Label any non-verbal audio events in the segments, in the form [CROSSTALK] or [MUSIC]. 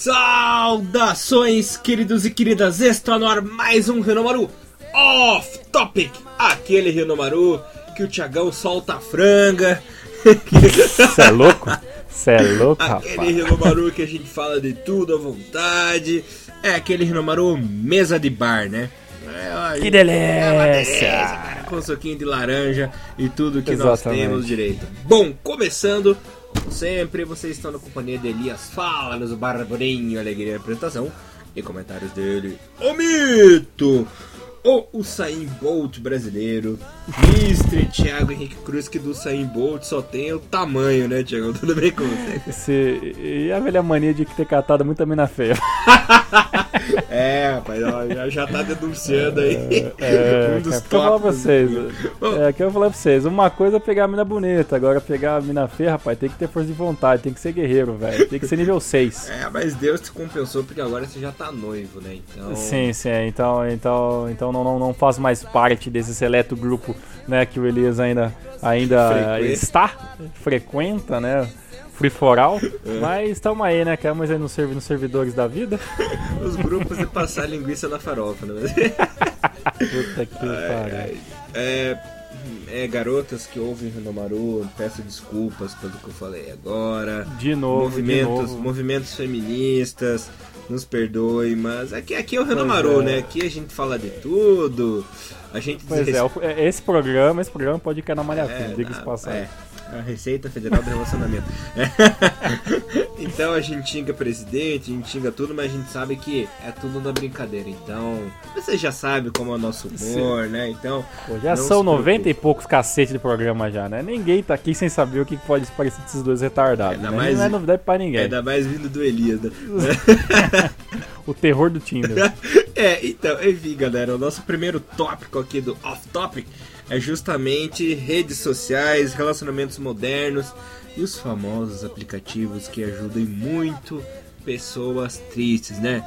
Saudações, queridos e queridas! Está no ar mais um Renomaru Off Topic! Aquele Renomaru que o Tiagão solta a franga. Cê é louco? Cê é louco, Aquele rapaz. Renomaru que a gente fala de tudo à vontade. É aquele Renomaru mesa de bar, né? É, Que É delícia, cara, com um suquinho de laranja e tudo que nós Exatamente. temos direito. Bom, começando, como sempre, vocês estão na companhia de Elias. Falas, o Barbarinho, Alegria e Apresentação, e comentários dele, o Mito, o Usain Bolt brasileiro, Mr. Thiago Henrique Cruz, que do Usain Bolt só tem o tamanho, né, Thiago? [LAUGHS] Tudo bem com você? E a velha mania de ter catado muita mina feia. [LAUGHS] É, rapaz, ó, já, já tá denunciando aí É, [LAUGHS] um dos que eu vou falar pra vocês. Bom. É, que eu vou falar pra vocês. Uma coisa é pegar a mina bonita, agora pegar a mina feia, rapaz, tem que ter força de vontade, tem que ser guerreiro, velho. Tem que ser nível 6. É, mas Deus te compensou porque agora você já tá noivo, né? Então. Sim, sim, então, então, então não, não, não faz mais parte desse seleto grupo, né, que o Elias ainda, ainda Frequenta. está, frequenta, né, free for all, É. mas estamos aí, né, estamos aí nos, servi nos servidores da vida. [LAUGHS] Os grupos de passar linguiça na farofa, né? [LAUGHS] Puta que pariu. É, é, garotas que ouvem Renomaru, peço desculpas pelo que eu falei agora. De novo, movimentos, de novo. movimentos feministas, nos perdoe, mas aqui, aqui é o Renomaru, é. né? Aqui a gente fala de tudo. A gente Pois é, o- é, esse programa, esse programa pode cair na malha É, fina, diga-se na- passar. é, a Receita Federal do Relacionamento. [LAUGHS] então a gente xinga presidente, a gente xinga tudo, mas a gente sabe que é tudo na brincadeira. Então, você já sabe como é o nosso humor, né? Então, Pô, já são se 90 preocupe. e poucos cacete de programa já, né? Ninguém tá aqui sem saber o que pode parecer desses dois retardados, Ainda né? mais- Não é novidade pra ninguém. ainda mais vindo do Elias. né? [LAUGHS] O terror do Tinder. [LAUGHS] É, então, enfim, galera, o nosso primeiro tópico aqui do Off Topic é justamente redes sociais, relacionamentos modernos e os famosos aplicativos que ajudam muito pessoas tristes, né?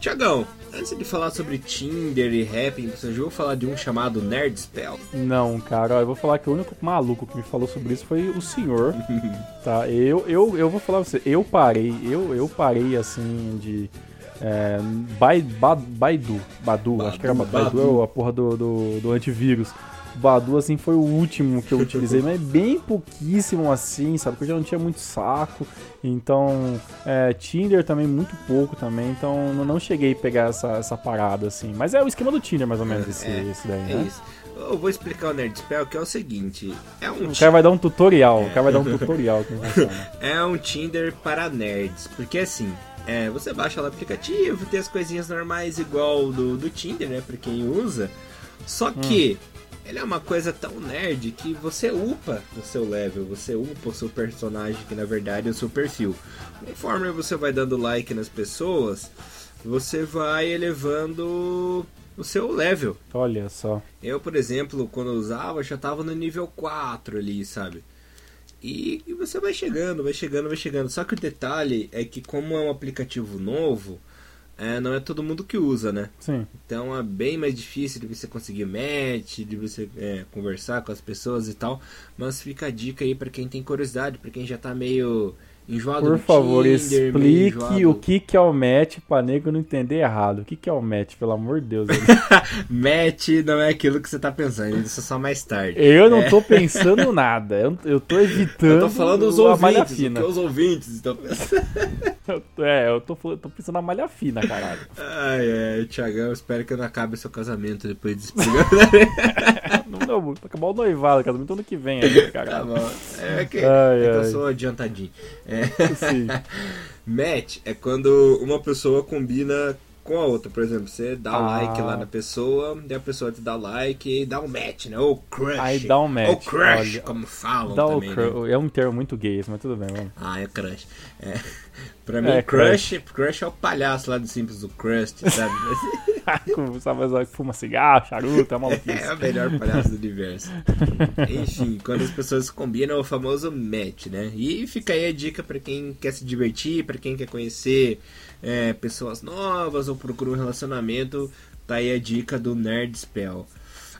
Tiagão, antes de falar sobre Tinder e Happn, você já ouviu falar de um chamado Nerd Spell? Não, cara, ó, eu vou falar que o único maluco que me falou sobre isso foi o senhor, [LAUGHS] tá? Eu, eu, eu vou falar pra você, eu parei, eu, eu parei assim de. É, Bai- Ba- Baidu, Badu, acho que era Badu, Badu, é a porra do, do, do antivírus. Badu, assim, foi o último que eu utilizei, mas bem pouquíssimo assim, sabe? Porque eu já não tinha muito saco. Então, é, Tinder também, muito pouco também. Então, eu não cheguei a pegar essa, essa parada, assim. Mas é o esquema do Tinder, mais ou menos, esse, É, esse daí, É né? isso. Eu vou explicar o Nerd Spell, que é o seguinte: é um O cara vai dar um tutorial, o cara vai dar um tutorial funciona. [LAUGHS] É um Tinder para nerds, porque assim, é, você baixa lá o aplicativo, tem as coisinhas normais igual do, do Tinder, né, pra quem usa, só que ele é uma coisa tão nerd que você upa o seu level, você upa o seu personagem, que na verdade é o seu perfil. Conforme você vai dando like nas pessoas, você vai elevando o seu level. Olha só. Eu, por exemplo, quando eu usava, já tava no nível 4 ali, sabe? E, e você vai chegando, vai chegando, vai chegando. Só que o detalhe é que como é um aplicativo novo, é, não é todo mundo que usa, né? Sim. Então é bem mais difícil de você conseguir match, de você é, conversar com as pessoas e tal. Mas fica a dica aí pra quem tem curiosidade, pra quem já tá meio enjoado Por favor, Tinder, explique o que, que é o match pra nego não entender errado. O que, que é o match, pelo amor de Deus. [LAUGHS] Match não é aquilo que você tá pensando, isso é só mais tarde. Eu não tô pensando nada. Eu, [LAUGHS] eu tô evitando Eu tô falando malha ouvintes, fina. os ouvintes estão pensando. [LAUGHS] Eu- É, eu tô, tô pensando na malha fina, caralho. Ai, ai, Thiagão, espero que não acabe seu casamento depois desse programa. [LAUGHS] Não, vai acabar o noivado, casamento ano que vem ainda, tá caralho. bom. É que, Ai, é que eu sou adiantadinho. É. Sim. [LAUGHS] Match é quando uma pessoa combina com a outra. Por exemplo, você dá Ah. like lá na pessoa, e a pessoa te dá like e dá um match, né? Ou crush. Aí dá um match, Ou crush, olha. como falam Dá também. né? É um termo muito gay, mas tudo bem, vamos. Ah, é crush. É. [LAUGHS] Pra mim, É, crush, crush é o palhaço lá do Simples do Crust, sabe? Sabe, fuma cigarro, charuto, é maluquice. É o melhor palhaço do universo. Enfim, quando as pessoas combinam, é o famoso match, né? E fica aí a dica pra quem quer se divertir, pra quem quer conhecer é, pessoas novas ou procura um relacionamento, tá aí a dica do Nerd Spell.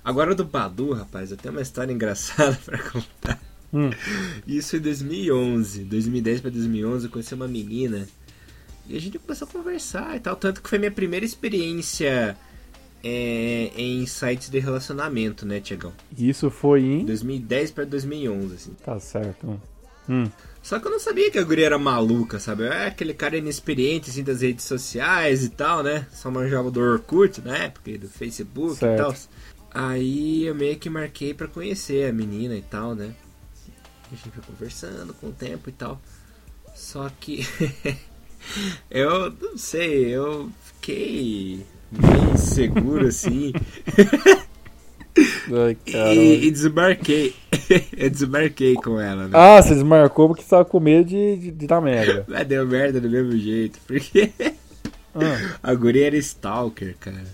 Agora do Badu, rapaz, eu tenho uma história [LAUGHS] engraçada pra contar. Hum. Isso em 2011, 2010 pra 2011, eu conheci uma menina E a gente começou a conversar e tal. Tanto que foi minha primeira experiência é, em sites de relacionamento, né, Tiagão? Isso foi em. 2010 pra 2011, assim. Tá certo. Hum. Só que eu não sabia que a guria era maluca, sabe? É aquele cara inexperiente, assim, das redes sociais e tal, né? Só manjava do Orkut na época, e do Facebook Certo. e tal. Aí eu meio que marquei pra conhecer a menina e tal, né? A gente foi conversando com o tempo e tal. Só que [LAUGHS] [LAUGHS] eu não sei, eu fiquei meio inseguro assim [LAUGHS] Ai, e, e desmarquei. [LAUGHS] eu desmarquei com ela, né? Ah, você desmarcou porque você tava com medo de, de, de dar merda. Mas deu merda do mesmo jeito, porque Ah. a guria era stalker, cara.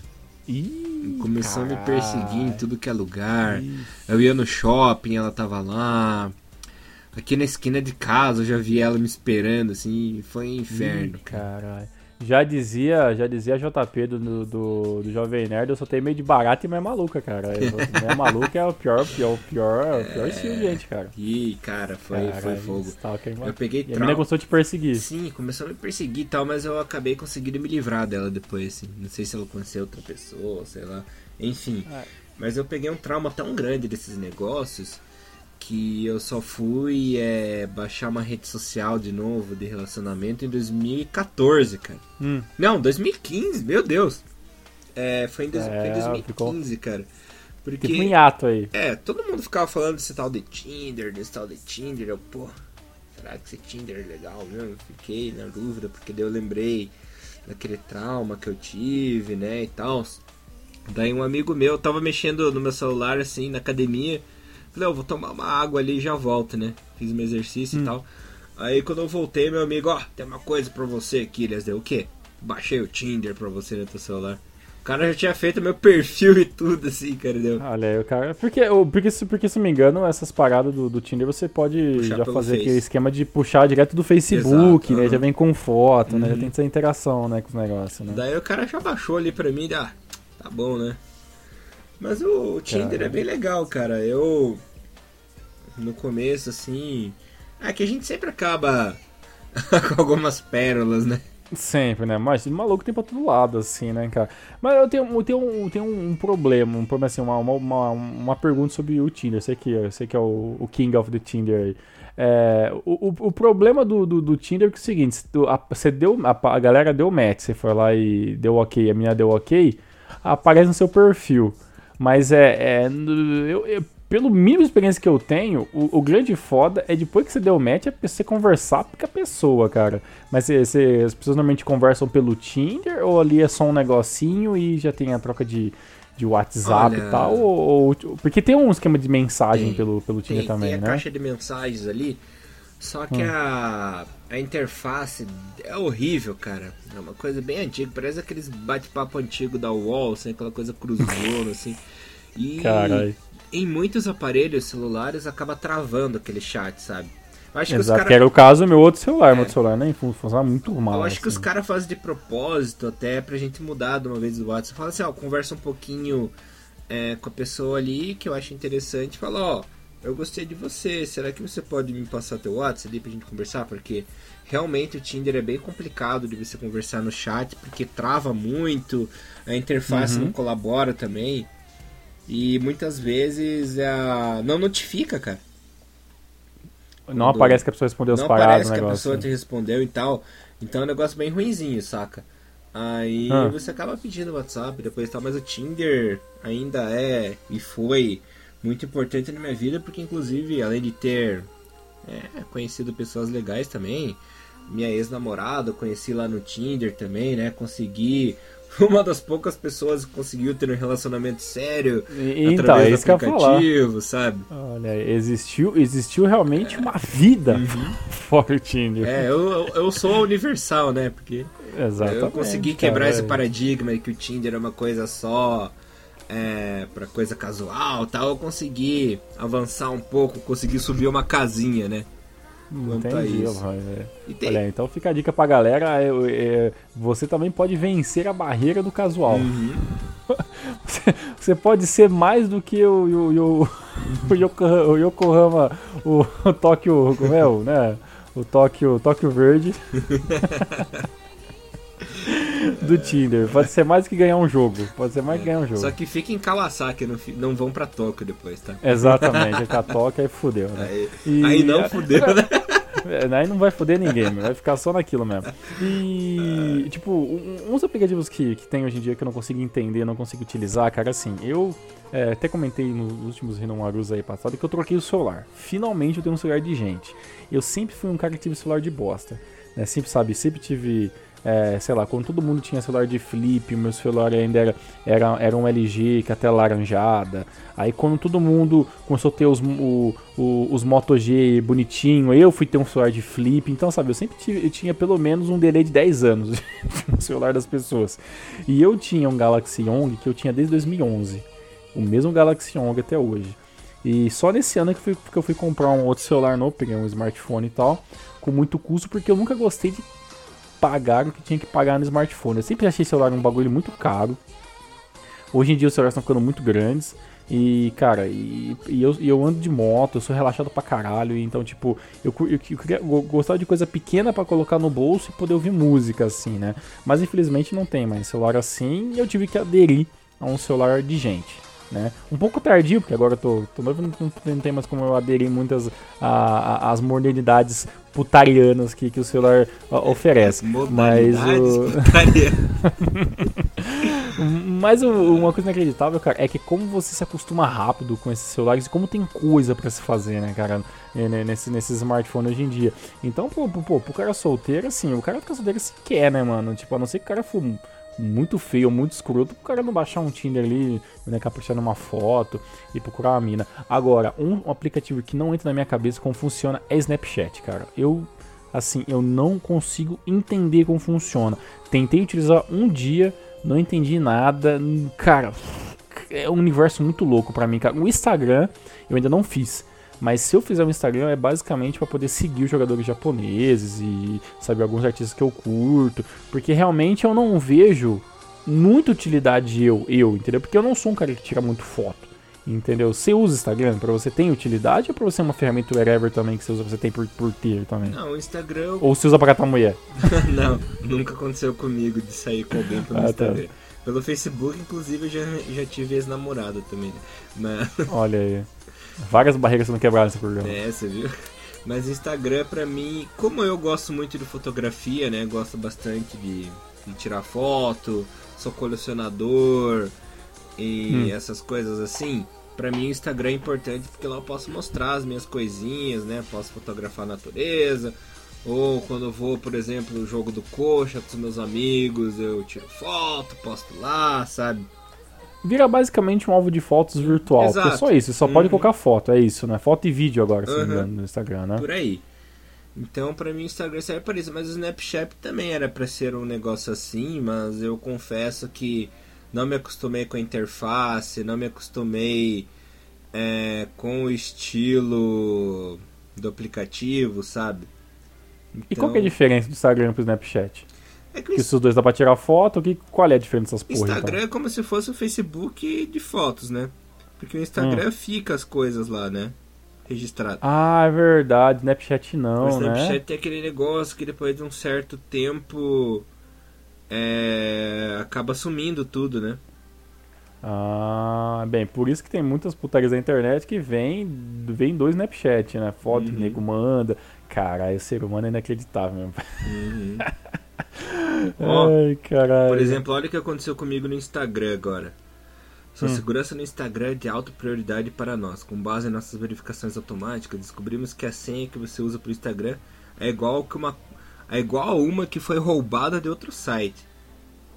Ih, Começou a me perseguir em tudo que é lugar. Ih. Eu ia no shopping, ela tava lá. Aqui na esquina de casa eu já vi ela me esperando, assim, foi um inferno, Ih, cara. Caralho. Já dizia, já dizia JP do, do, do, Jovem Nerd, eu só tenho meio de barata e mais maluca, cara. Mais [LAUGHS] maluca é o pior, pior, o pior, é o pior estilo de gente, cara. E, cara, foi, foi fogo. stalker, Eu peguei E a mina começou a te perseguir. Sim, começou a me perseguir e tal, mas eu acabei conseguindo me livrar dela depois, assim. Não sei se ela conheceu outra pessoa, sei lá. Enfim. É. Mas eu peguei um trauma tão grande desses negócios que eu só fui é, baixar uma rede social de novo de relacionamento em 2014, cara. Hum, Não, 2015, meu Deus. É, foi em, dois- foi em É, 2015, cara. Porque. tipo um hiato aí. É, todo mundo ficava falando desse tal de Tinder, desse tal de Tinder. Eu, pô, será que esse Tinder é legal mesmo? Fiquei na dúvida, porque daí eu lembrei daquele trauma que eu tive, né, e tal. Daí um amigo meu tava mexendo no meu celular, assim, na academia. Falei, eu vou tomar uma água ali e já volto, né? Fiz meu exercício e tal. Aí quando eu voltei, meu amigo, ó, tem uma coisa pra você aqui, Elias. Deu o quê? Baixei o Tinder pra você no teu celular. O cara já tinha feito meu perfil e tudo, assim, cara, deu. Olha aí, o cara. Porque, o- porque, se- porque, se não me engano, essas paradas do, do Tinder você pode Puxar já fazer Face. aquele esquema de puxar direto do Facebook, Exato, né? aham. Já vem com foto, né? Já Uhum. tem essa interação, né, com os negócios, né? Daí o cara já baixou ali pra mim, ah, tá bom, né? Mas o Tinder Cara. é bem legal, cara. Eu no começo assim, é que a gente sempre acaba [LAUGHS] com algumas pérolas, né? Sempre, né? Mas maluco tem pra todo lado, assim, né, cara? Mas eu tenho, eu tenho, um, eu tenho um problema, um problema assim, uma, uma, uma, pergunta sobre o Tinder. Sei que, eu sei que é o, o King of the Tinder aí. É, o, o, o problema do, do, do Tinder é, que é o seguinte: você deu, a, a galera deu match, você foi lá e deu ok, a menina deu ok, aparece no seu perfil. Mas é. é eu- eu- pelo mínimo de experiência que eu tenho, o, o grande foda é depois que você deu match, é você conversar com a pessoa, cara. Mas você- você- as pessoas normalmente conversam pelo Tinder ou ali é só um negocinho e já tem a troca de, de WhatsApp Olha- e tal? Ou, ou- porque tem um esquema de mensagem Tem. pelo, pelo Tinder Tem, também, tem a né? caixa de mensagens ali, só que a, a interface é horrível, cara. É uma coisa bem antiga, parece aqueles bate-papo antigo da UOL, assim, aquela coisa cruzona, assim. E Caralho. em muitos aparelhos celulares acaba travando aquele chat, sabe? Eu acho que Exato, cara- que era o caso do meu outro celular. É. Meu outro celular nem fun- funciona muito mal. Eu acho que os assim. caras fazem de propósito até pra gente mudar de uma vez do WhatsApp. Fala assim, ó, conversa um pouquinho é, com a pessoa ali que eu acho interessante. Fala, ó, eu gostei de você, será que você pode me passar teu WhatsApp ali pra gente conversar? Porque realmente o Tinder é bem complicado de você conversar no chat, porque trava muito, a interface Uhum. não colabora também. E muitas vezes a... não notifica, cara. Não quando- aparece que a pessoa respondeu os Não paradas parece no que a negócio. pessoa te respondeu e tal. Então é um negócio bem ruinzinho, saca? Aí Ah. você acaba pedindo WhatsApp depois e tal, mas o Tinder ainda é e foi muito importante na minha vida, porque inclusive, além de ter é, conhecido pessoas legais também, minha ex-namorada conheci lá no Tinder também, né? Consegui. [LAUGHS] Uma das poucas pessoas que conseguiu ter um relacionamento sério E- Então, através é do isso aplicativo, sabe? Olha, existiu, existiu realmente uma vida [LAUGHS] fora o Tinder. Uhum. É, eu, eu, eu sou universal, né? Porque Exatamente. Eu consegui quebrar cara, esse é. paradigma de que o Tinder é uma coisa só é, pra coisa casual tal. Eu consegui avançar um pouco, consegui subir uma casinha, né? Quanto a Entendi, isso. vai, é. Tem. Olha, então fica a dica pra galera. é, é, você também pode vencer a barreira do casual. Uhum. [LAUGHS] Você, você pode ser mais do que o, o, o, o, Yokohama, o Yokohama, o, o Tóquio, como é o, né? O Tóquio, Tóquio Verde. [LAUGHS] do Tinder. Pode ser mais que ganhar um jogo. Pode ser mais que ganhar um jogo. Só que fica em Kawasaki, não, não vão pra Tóquio depois, tá? Exatamente, a Tóquio aí fudeu, né? Aí, e... aí não fudeu, né? É, aí não vai foder ninguém, vai ficar só naquilo mesmo. E, tipo, uns aplicativos que, que tem hoje em dia que eu não consigo entender, não consigo utilizar, cara, assim, eu é, até comentei nos últimos Renomarus aí passado que eu troquei o celular. Finalmente eu tenho um celular de gente. Eu sempre fui um cara que tive celular de bosta. Né? Sempre, sabe, sempre tive é, sei lá, quando todo mundo tinha celular de flip, o meu celular ainda era, era, era um LG com a tela laranjada. Aí quando todo mundo começou a ter os, o, o, os Moto G bonitinho, eu fui ter um celular de flip. Então, sabe, eu sempre tive, eu tinha pelo menos um delay de 10 anos [LAUGHS] no celular das pessoas. E eu tinha um Galaxy Young que eu tinha desde 2011. O mesmo Galaxy Young até hoje. E só nesse ano que, fui, que eu fui comprar um outro celular novo, peguei um smartphone e tal, com muito custo, porque eu nunca gostei de pagar o que tinha que pagar no smartphone. Eu sempre achei celular um bagulho muito caro. Hoje em dia os celulares estão ficando muito grandes. E, cara, e, e eu, eu ando de moto, eu sou relaxado pra caralho. Então, tipo, eu, eu, eu, eu gostava de coisa pequena para colocar no bolso e poder ouvir música, assim, né? Mas infelizmente não tem mais celular assim e eu tive que aderir a um celular de gente. Né? Um pouco tardio, porque agora eu tô, tô noivo, não, não, tem mais como eu aderir muitas a, a, as modernidades putarianas que, que o celular oferece. Mas o... [LAUGHS] Mas uma coisa inacreditável, cara, é que como você se acostuma rápido com esses celulares e como tem coisa para se fazer, né, cara, nesse, nesse smartphone hoje em dia. Então, pô, pô, pro cara solteiro, assim, o cara fica solteiro se quer, né, mano? Tipo, a não ser que o cara for muito feio, muito escroto, o cara não baixar um Tinder ali, né, caprichar numa foto e procurar uma mina. Agora, um, aplicativo que não entra na minha cabeça como funciona é Snapchat, cara. Eu, assim, eu não consigo entender como funciona. Tentei utilizar um dia, não entendi nada. Cara, é um universo muito louco para mim, cara. O Instagram eu ainda não fiz. Mas se eu fizer um Instagram é basicamente para poder seguir os jogadores japoneses e saber alguns artistas que eu curto, porque realmente eu não vejo muita utilidade eu, eu, entendeu? Porque eu não sou um cara que tira muito foto. Entendeu? Você usa Instagram para você tem utilidade ou para você é uma ferramenta wherever também que você usa, você tem por, por ter também? Não, o Instagram. Ou você usa pra catar mulher? [LAUGHS] não, nunca aconteceu comigo de sair com alguém pelo ah, tá. Instagram. Tá. Pelo Facebook, inclusive, eu já, já tive ex-namorada também. Né? Mas... Olha aí. Várias barreiras sendo quebradas nesse programa. É, você viu? Mas Instagram, pra mim, como eu gosto muito de fotografia, né? Gosto bastante de, de tirar foto, sou colecionador e hum. essas coisas assim. Pra mim o Instagram é importante porque lá eu posso mostrar as minhas coisinhas, né? Posso fotografar a natureza. Ou quando eu vou, por exemplo, no jogo do coxa com os meus amigos, eu tiro foto, posto lá, sabe? Vira basicamente um alvo de fotos virtual. Exato. Porque é só isso, você só uhum. pode colocar foto, é isso, né? Foto e vídeo agora, se uhum. engano, no Instagram, né? Por aí. Então, para mim, o Instagram serve para isso. Mas o Snapchat também era para ser um negócio assim, mas eu confesso que não me acostumei com a interface, não me acostumei é, com o estilo do aplicativo, sabe? Então... E qual que é a então diferença do Instagram pro Snapchat? É que, que os dois dá pra tirar foto, que, qual é a diferença dessas porra? Instagram então? é como se fosse o Facebook de fotos, né? Porque o Instagram hum. fica as coisas lá, né? Registrado. Ah, é verdade. Snapchat não, o Snapchat né? tem aquele negócio que depois de um certo tempo é... acaba sumindo tudo, né? Ah, bem, por isso que tem muitas putarias na internet que vem, vem do Snapchat, né? Foto uhum. que o nego manda. Caralho, o ser humano é inacreditável mesmo. Uhum. [LAUGHS] Ai, caralho. Por exemplo, olha o que aconteceu comigo no Instagram agora. Sua hum. segurança no Instagram é de alta prioridade para nós. Com base em nossas verificações automáticas, descobrimos que a senha que você usa para o Instagram é igual, que uma, é igual a uma que foi roubada de outro site.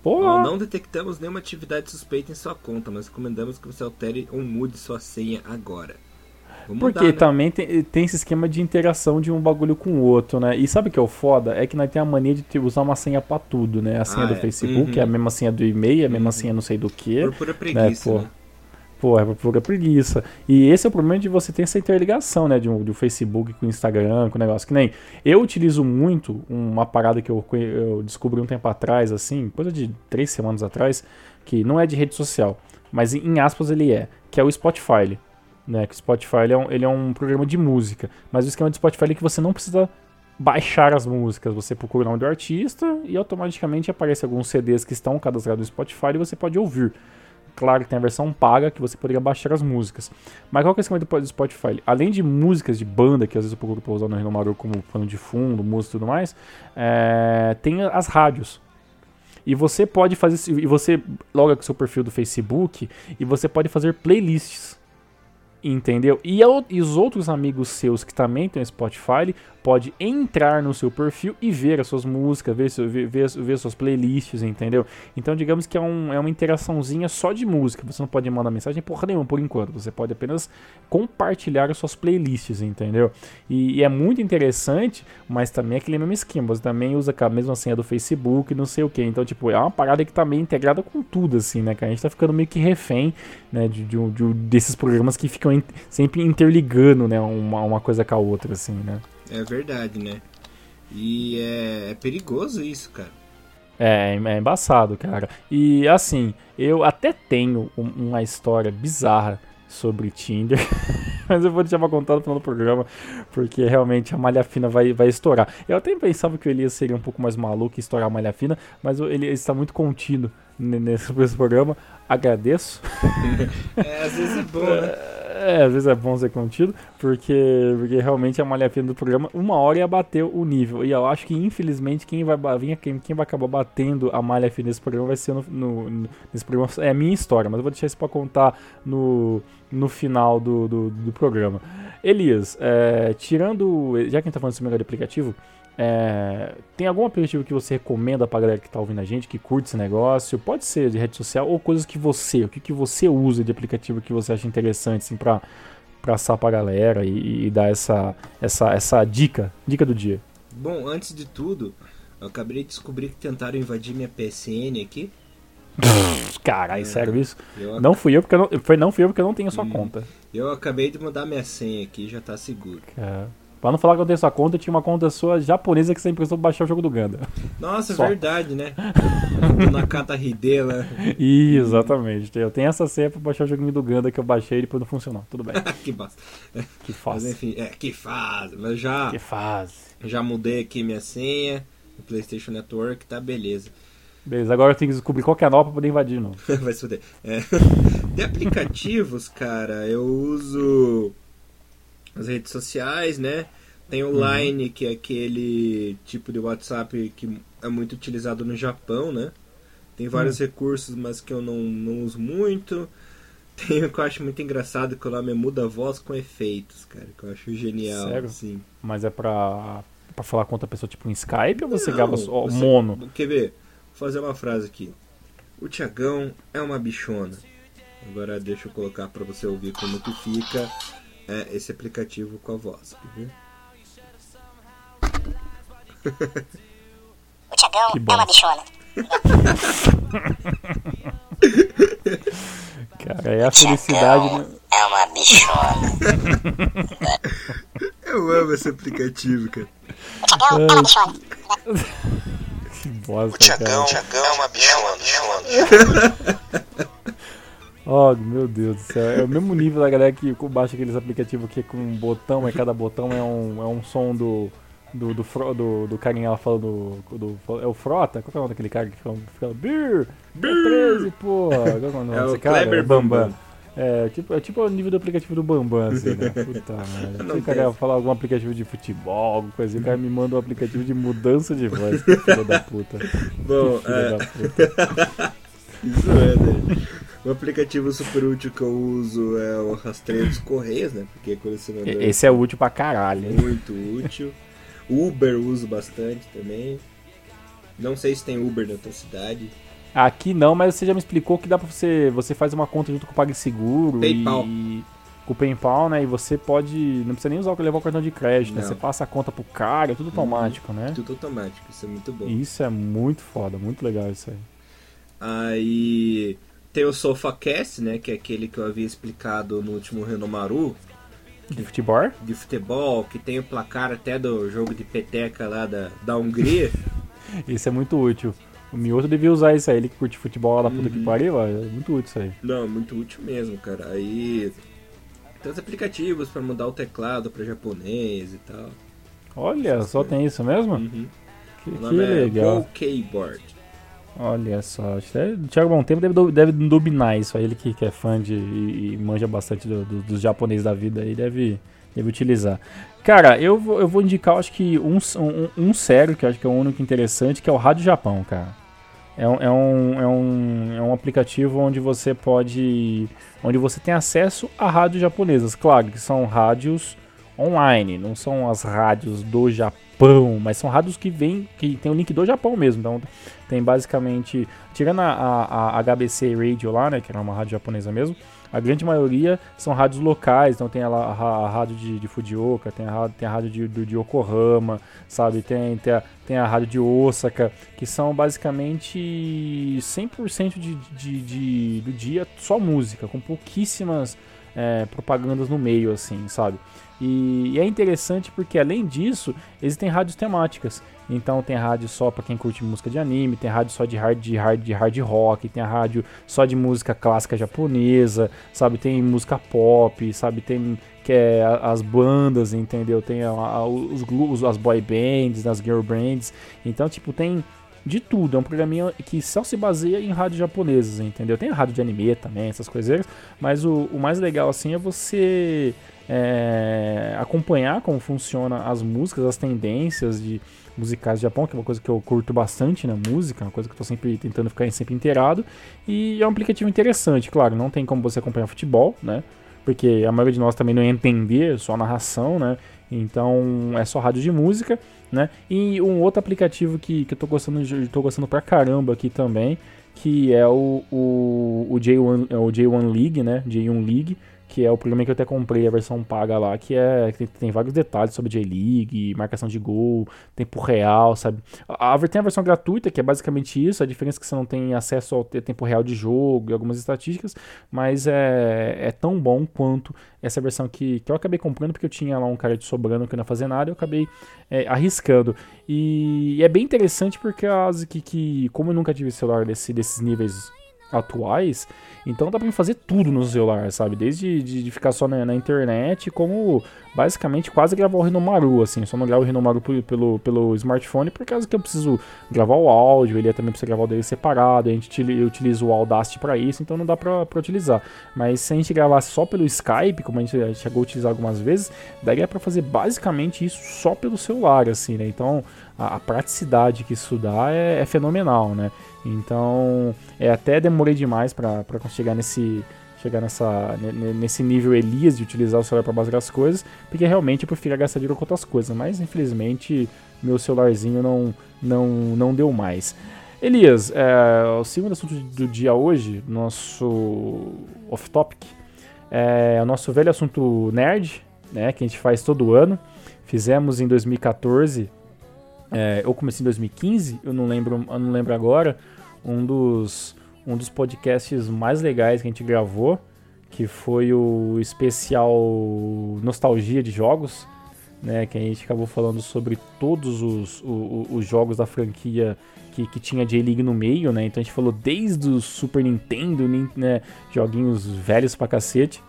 Porra. Não detectamos nenhuma atividade suspeita em sua conta, mas recomendamos que você altere ou mude sua senha agora. Porque mudar, né? também tem, tem esse esquema de interação de um bagulho com o outro, né? E sabe o que é o foda? É que nós temos a mania de usar uma senha pra tudo, né? A senha ah, do é. Facebook uhum. é a mesma senha do e-mail, é a mesma uhum. senha não sei do que. Por pura né? preguiça, né? Pô, né? Pô, é por pura preguiça. E esse é o problema de você ter essa interligação, né? De um, do Facebook com o Instagram, com o negócio. Que nem eu utilizo muito uma parada que eu, eu descobri um tempo atrás, assim, coisa de três semanas atrás, que não é de rede social, mas em aspas ele é, que é o Spotify. Né, que o Spotify ele é, um, ele é um programa de música, mas o esquema do Spotify é que você não precisa baixar as músicas. Você procura o nome do artista e automaticamente aparece alguns CDs que estão cadastrados no Spotify e você pode ouvir. Claro que tem a versão paga que você poderia baixar as músicas. Mas qual que é o esquema do Spotify? Além de músicas de banda, que às vezes eu procuro pra usar no Renomaru como pano de fundo, música e tudo mais, é, tem as rádios. E você pode fazer. E você loga com o seu perfil do Facebook e você pode fazer playlists. Entendeu? E, e os outros amigos seus que também têm Spotify pode entrar no seu perfil e ver as suas músicas, ver, ver, ver, ver suas playlists, entendeu? Então, digamos que é, um, é uma interaçãozinha só de música. Você não pode mandar mensagem porra nenhuma por enquanto. Você pode apenas compartilhar as suas playlists, entendeu? E, e é muito interessante, mas também é aquele mesmo esquema. Você também usa a mesma senha do Facebook, não sei o que. Então, tipo, é uma parada que tá meio integrada com tudo, assim, né, cara? A gente tá ficando meio que refém, né, de, de, de desses programas que ficam in, sempre interligando, né, uma, uma coisa com a outra, assim, né? É verdade, né? E é, é perigoso isso, cara. É, é embaçado, cara. E assim, eu até tenho uma história bizarra sobre Tinder, [LAUGHS] mas eu vou deixar pra contar no final do programa, porque realmente a malha fina vai, vai estourar. Eu até pensava que o Elias seria um pouco mais maluco e estourar a malha fina, mas ele está muito contido nesse, nesse programa. Agradeço. [LAUGHS] é, às vezes é bom, né? [LAUGHS] É, às vezes é bom ser contido, porque, porque realmente a malha fina do programa, uma hora ia bater o nível. E eu acho que, infelizmente, quem vai, quem, quem vai acabar batendo a malha fina nesse programa vai ser no, no, nesse programa. É a minha história, mas eu vou deixar isso pra contar no, no final do, do, do programa. Elias, é, tirando. Já que a gente tá falando desse melhor aplicativo, é, tem algum aplicativo que você recomenda pra galera que tá ouvindo a gente, que curte esse negócio? Pode ser de rede social ou coisas que você, o que, que você usa de aplicativo que você acha interessante, assim, pra passar pra galera e, e dar essa, essa, essa dica, dica do dia. Bom, antes de tudo, eu acabei de descobrir que tentaram invadir minha PSN aqui. [LAUGHS] Caralho, é, sério isso? Não fui eu porque eu não, foi não fui eu porque eu não tenho sua hum, conta. Eu acabei de mudar minha senha aqui, já tá seguro. É. Pra não falar que eu tenho sua conta, eu tinha uma conta sua japonesa que você emprestou pra baixar o jogo do Ganda. Nossa, é verdade, né? [LAUGHS] Nakata Hidela. Exatamente. Eu tenho essa senha pra baixar o joguinho do Ganda que eu baixei e depois não funcionou. Tudo bem. [LAUGHS] que bosta. Que fase. Mas enfim, é, que. Mas já. Que fase. Já mudei aqui minha senha no PlayStation Network, tá beleza. Beleza, agora eu tenho que descobrir qual que é a nova pra poder invadir, não. [LAUGHS] Vai se fuder. É. De aplicativos, cara, eu uso as redes sociais, né? Tem o uhum. Line, que é aquele tipo de WhatsApp que é muito utilizado no Japão, né? Tem vários uhum. recursos, mas que eu não, não uso muito. [LAUGHS] Tem o que eu acho muito engraçado, que o nome é Muda Voz com Efeitos, cara. Que eu acho genial, Sério? assim. Mas é pra, pra falar com outra pessoa, tipo, em Skype, ou você não, grava só você, mono? Quer ver? Vou fazer uma frase aqui. O Tiagão é uma bichona. Agora deixa eu colocar para você ouvir como que fica é, esse aplicativo com a voz, ver? [LAUGHS] O Tiagão é uma bichona. [LAUGHS] Cara, é a felicidade. Né? É uma bichona. [LAUGHS] Eu amo esse aplicativo, cara. O Tiagão é uma bichona. Que bosta, o Tiagão, é uma bichona. Oh, meu Deus do céu. É o mesmo nível da galera que baixa aqueles aplicativos que é com um botão, e cada botão é um, é um som do do, do, do, do carinha lá falando do, do, É o Frota? Qual é o nome daquele cara que fica, fica Beer! Beer 13, porra! É o [LAUGHS] é desse cara? Kleber é Bambam. Bambam. É, tipo, é tipo o nível do aplicativo do Bambam, assim, né? [LAUGHS] Puta merda. Se o cara falar algum aplicativo de futebol, alguma coisa assim, o cara me manda um aplicativo de mudança de voz, que filho da puta. Bom, que é... da puta. Isso é, né? O aplicativo super útil que eu uso é o rastreio dos Correios, né? Porque é colecionador. Esse é útil pra caralho? Muito útil. Uber uso bastante também. Não sei se tem Uber na tua cidade. Aqui não, mas você já me explicou que dá pra você. Você faz uma conta junto com o PagSeguro PayPal. e. Com o PayPal, né? E você pode. Não precisa nem usar levar o cartão de crédito, né? Você passa a conta pro cara, é tudo automático, né? Tudo automático, isso é muito bom. Isso é muito foda, muito legal isso aí. Aí tem o SofaCast, né? Que é aquele que eu havia explicado no último Renomaru, de futebol? De futebol, que tem o placar até do jogo de peteca lá da, da Hungria. [LAUGHS] isso é muito útil. O Mioto devia usar isso aí, ele que curte futebol lá da puta uhum. que pariu, é muito útil isso aí. Não, muito útil mesmo, cara. Aí tem os aplicativos para mudar o teclado para japonês e tal. Olha, só tem isso mesmo? Uhum. Que, O que é legal. Keyboard. Olha só, é- o Thiago Bom Tempo deve, deve dominar isso aí, ele que, que é fã de e, e manja bastante do- do- dos japoneses da vida aí, deve, deve utilizar. Cara, eu vou, eu vou indicar, acho que um, um, um sério, que eu acho que é o único interessante, que é o Rádio Japão, cara. É um, é, um, é, um, é um aplicativo onde você pode. onde você tem acesso a rádios japonesas. Claro que são rádios online, não são as rádios do Japão, mas são rádios que vêm, que tem o link do Japão mesmo. Então tem basicamente, tirando a, a, a HBC Radio lá, né, que era uma rádio japonesa mesmo, a grande maioria são rádios locais, então tem a, a, a rádio de, de Fujioka, tem a, tem a rádio de, de Yokohama, sabe, tem, tem, a, tem a rádio de Osaka, que são basicamente 100% de, de, de, do dia só música, com pouquíssimas é, propagandas no meio, assim, sabe. E, e é interessante porque, além disso, existem rádios temáticas. Então tem rádio só pra quem curte música de anime, tem rádio só de hard, de hard, de hard rock, tem rádio só de música clássica japonesa, sabe? Tem música pop, sabe? Tem que é as bandas, entendeu? Tem a- a- os, os- as boy bands, as girl bands. Então, tipo, tem de tudo. É um programinha que só se baseia em rádios japonesas, entendeu? Tem a rádio de anime também, essas coisas. Mas o, o mais legal, assim, é você é, acompanhar como funciona as músicas, as tendências de musicais do Japão, que é uma coisa que eu curto bastante na música, uma coisa que eu tô sempre tentando ficar sempre inteirado. E é um aplicativo interessante, claro, não tem como você acompanhar futebol, né? Porque a maioria de nós também não ia entender, só narração, né? Então é só rádio de música, né? E um outro aplicativo que, que eu tô gostando, de- tô gostando pra caramba aqui também, que é o, o, o J1, é o J1 League, né? J1 League, que é o programa que eu até comprei a versão paga lá, que é que tem, tem vários detalhes sobre J-League, marcação de gol, tempo real, sabe? A, a, tem a versão gratuita, que é basicamente isso, a diferença é que você não tem acesso ao te- tempo real de jogo e algumas estatísticas, mas é, é tão bom quanto essa versão que, que eu acabei comprando, porque eu tinha lá um cara de sobrando que não ia fazer nada, eu acabei é, arriscando. E, é bem interessante porque as, que, que, como eu nunca tive celular desse, desses níveis atuais, então dá pra fazer tudo no celular, sabe? Desde de, de ficar só na, na internet, como basicamente quase gravar o Renomaru, assim. Só não gravo o Renomaru pelo, pelo, smartphone por causa que eu preciso gravar o áudio, ele também precisa gravar o dele separado, a gente utili- eu utilizo o Audacity pra isso, então não dá pra, pra utilizar. Mas se a gente gravasse só pelo Skype, como a gente chegou a utilizar algumas vezes, daria pra fazer basicamente isso só pelo celular, assim, né? Então a, a praticidade que isso dá é, é fenomenal, né? Então, é, até demorei demais pra chegar nesse chegar nessa ne- ne- nesse nível Elias de utilizar o celular para base das coisas, porque realmente eu prefiro gastar dinheiro com outras coisas, mas infelizmente meu celularzinho não não não deu mais. Elias, é, o segundo assunto do dia hoje, nosso off topic, é o nosso velho assunto nerd, né, que a gente faz todo ano. Fizemos em 2014 é, eu comecei em 2015, eu não lembro, eu não lembro agora, um dos, um dos podcasts mais legais que a gente gravou, que foi o especial Nostalgia de Jogos, né, que a gente acabou falando sobre todos os, o- o- os jogos da franquia que, que tinha J-League no meio, né, então a gente falou desde o Super Nintendo, nin- né, joguinhos velhos pra cacete,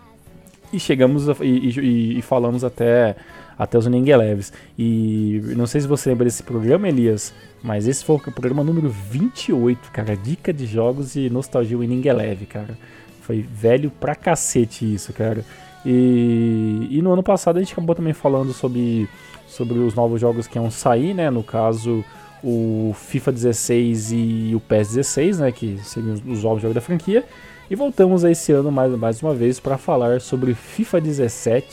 e chegamos a- e, e- e falamos até até os Leves. E não sei se você lembra desse programa, Elias, mas esse foi o programa número 28, cara. Dica de jogos e nostalgia Winning Eleve, cara. Foi velho pra cacete isso, cara. E, e no ano passado a gente acabou também falando sobre, sobre os novos jogos que iam sair, né? No caso, o FIFA 16 e o PES 16, né? Que seriam os novos jogos da franquia. E voltamos a esse ano mais, mais uma vez para falar sobre FIFA 17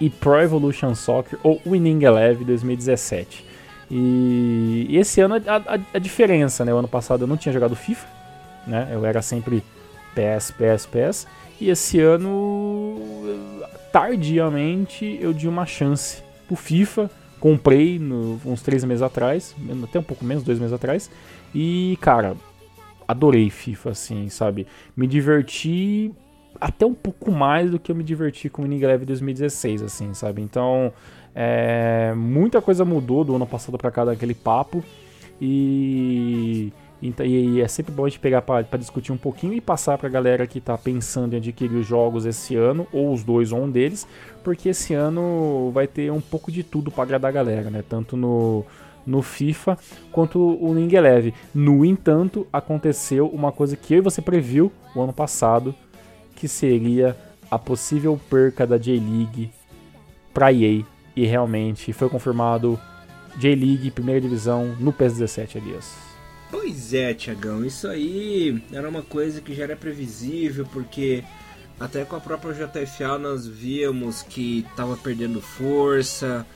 e Pro Evolution Soccer ou Winning Eleven 2017. E, e esse ano a, a- a diferença, né? O ano passado eu não tinha jogado FIFA, né? Eu era sempre PS, PS, PS. E esse ano, tardiamente, eu dei uma chance pro FIFA. Comprei no- uns três meses atrás, até um pouco menos, dois meses atrás. E, cara, adorei FIFA, assim, sabe? Me diverti até um pouco mais do que eu me diverti com o Winning Eleven 2016, assim, sabe? Então, é, muita coisa mudou do ano passado pra cá daquele papo e Então, e é sempre bom a gente pegar para discutir um pouquinho e passar para a galera que está pensando em adquirir os jogos esse ano, ou os dois ou um deles, porque esse ano vai ter um pouco de tudo para agradar a galera, né? Tanto no, no FIFA quanto o Ning Eleve. No entanto, aconteceu uma coisa que eu e você previu o ano passado, que seria a possível perca da J-League para EA e realmente foi confirmado J-League primeira divisão no PES 17, Elias. Pois é, Tiagão, isso aí era uma coisa que já era previsível, porque até com a própria JFA nós víamos que estava perdendo força,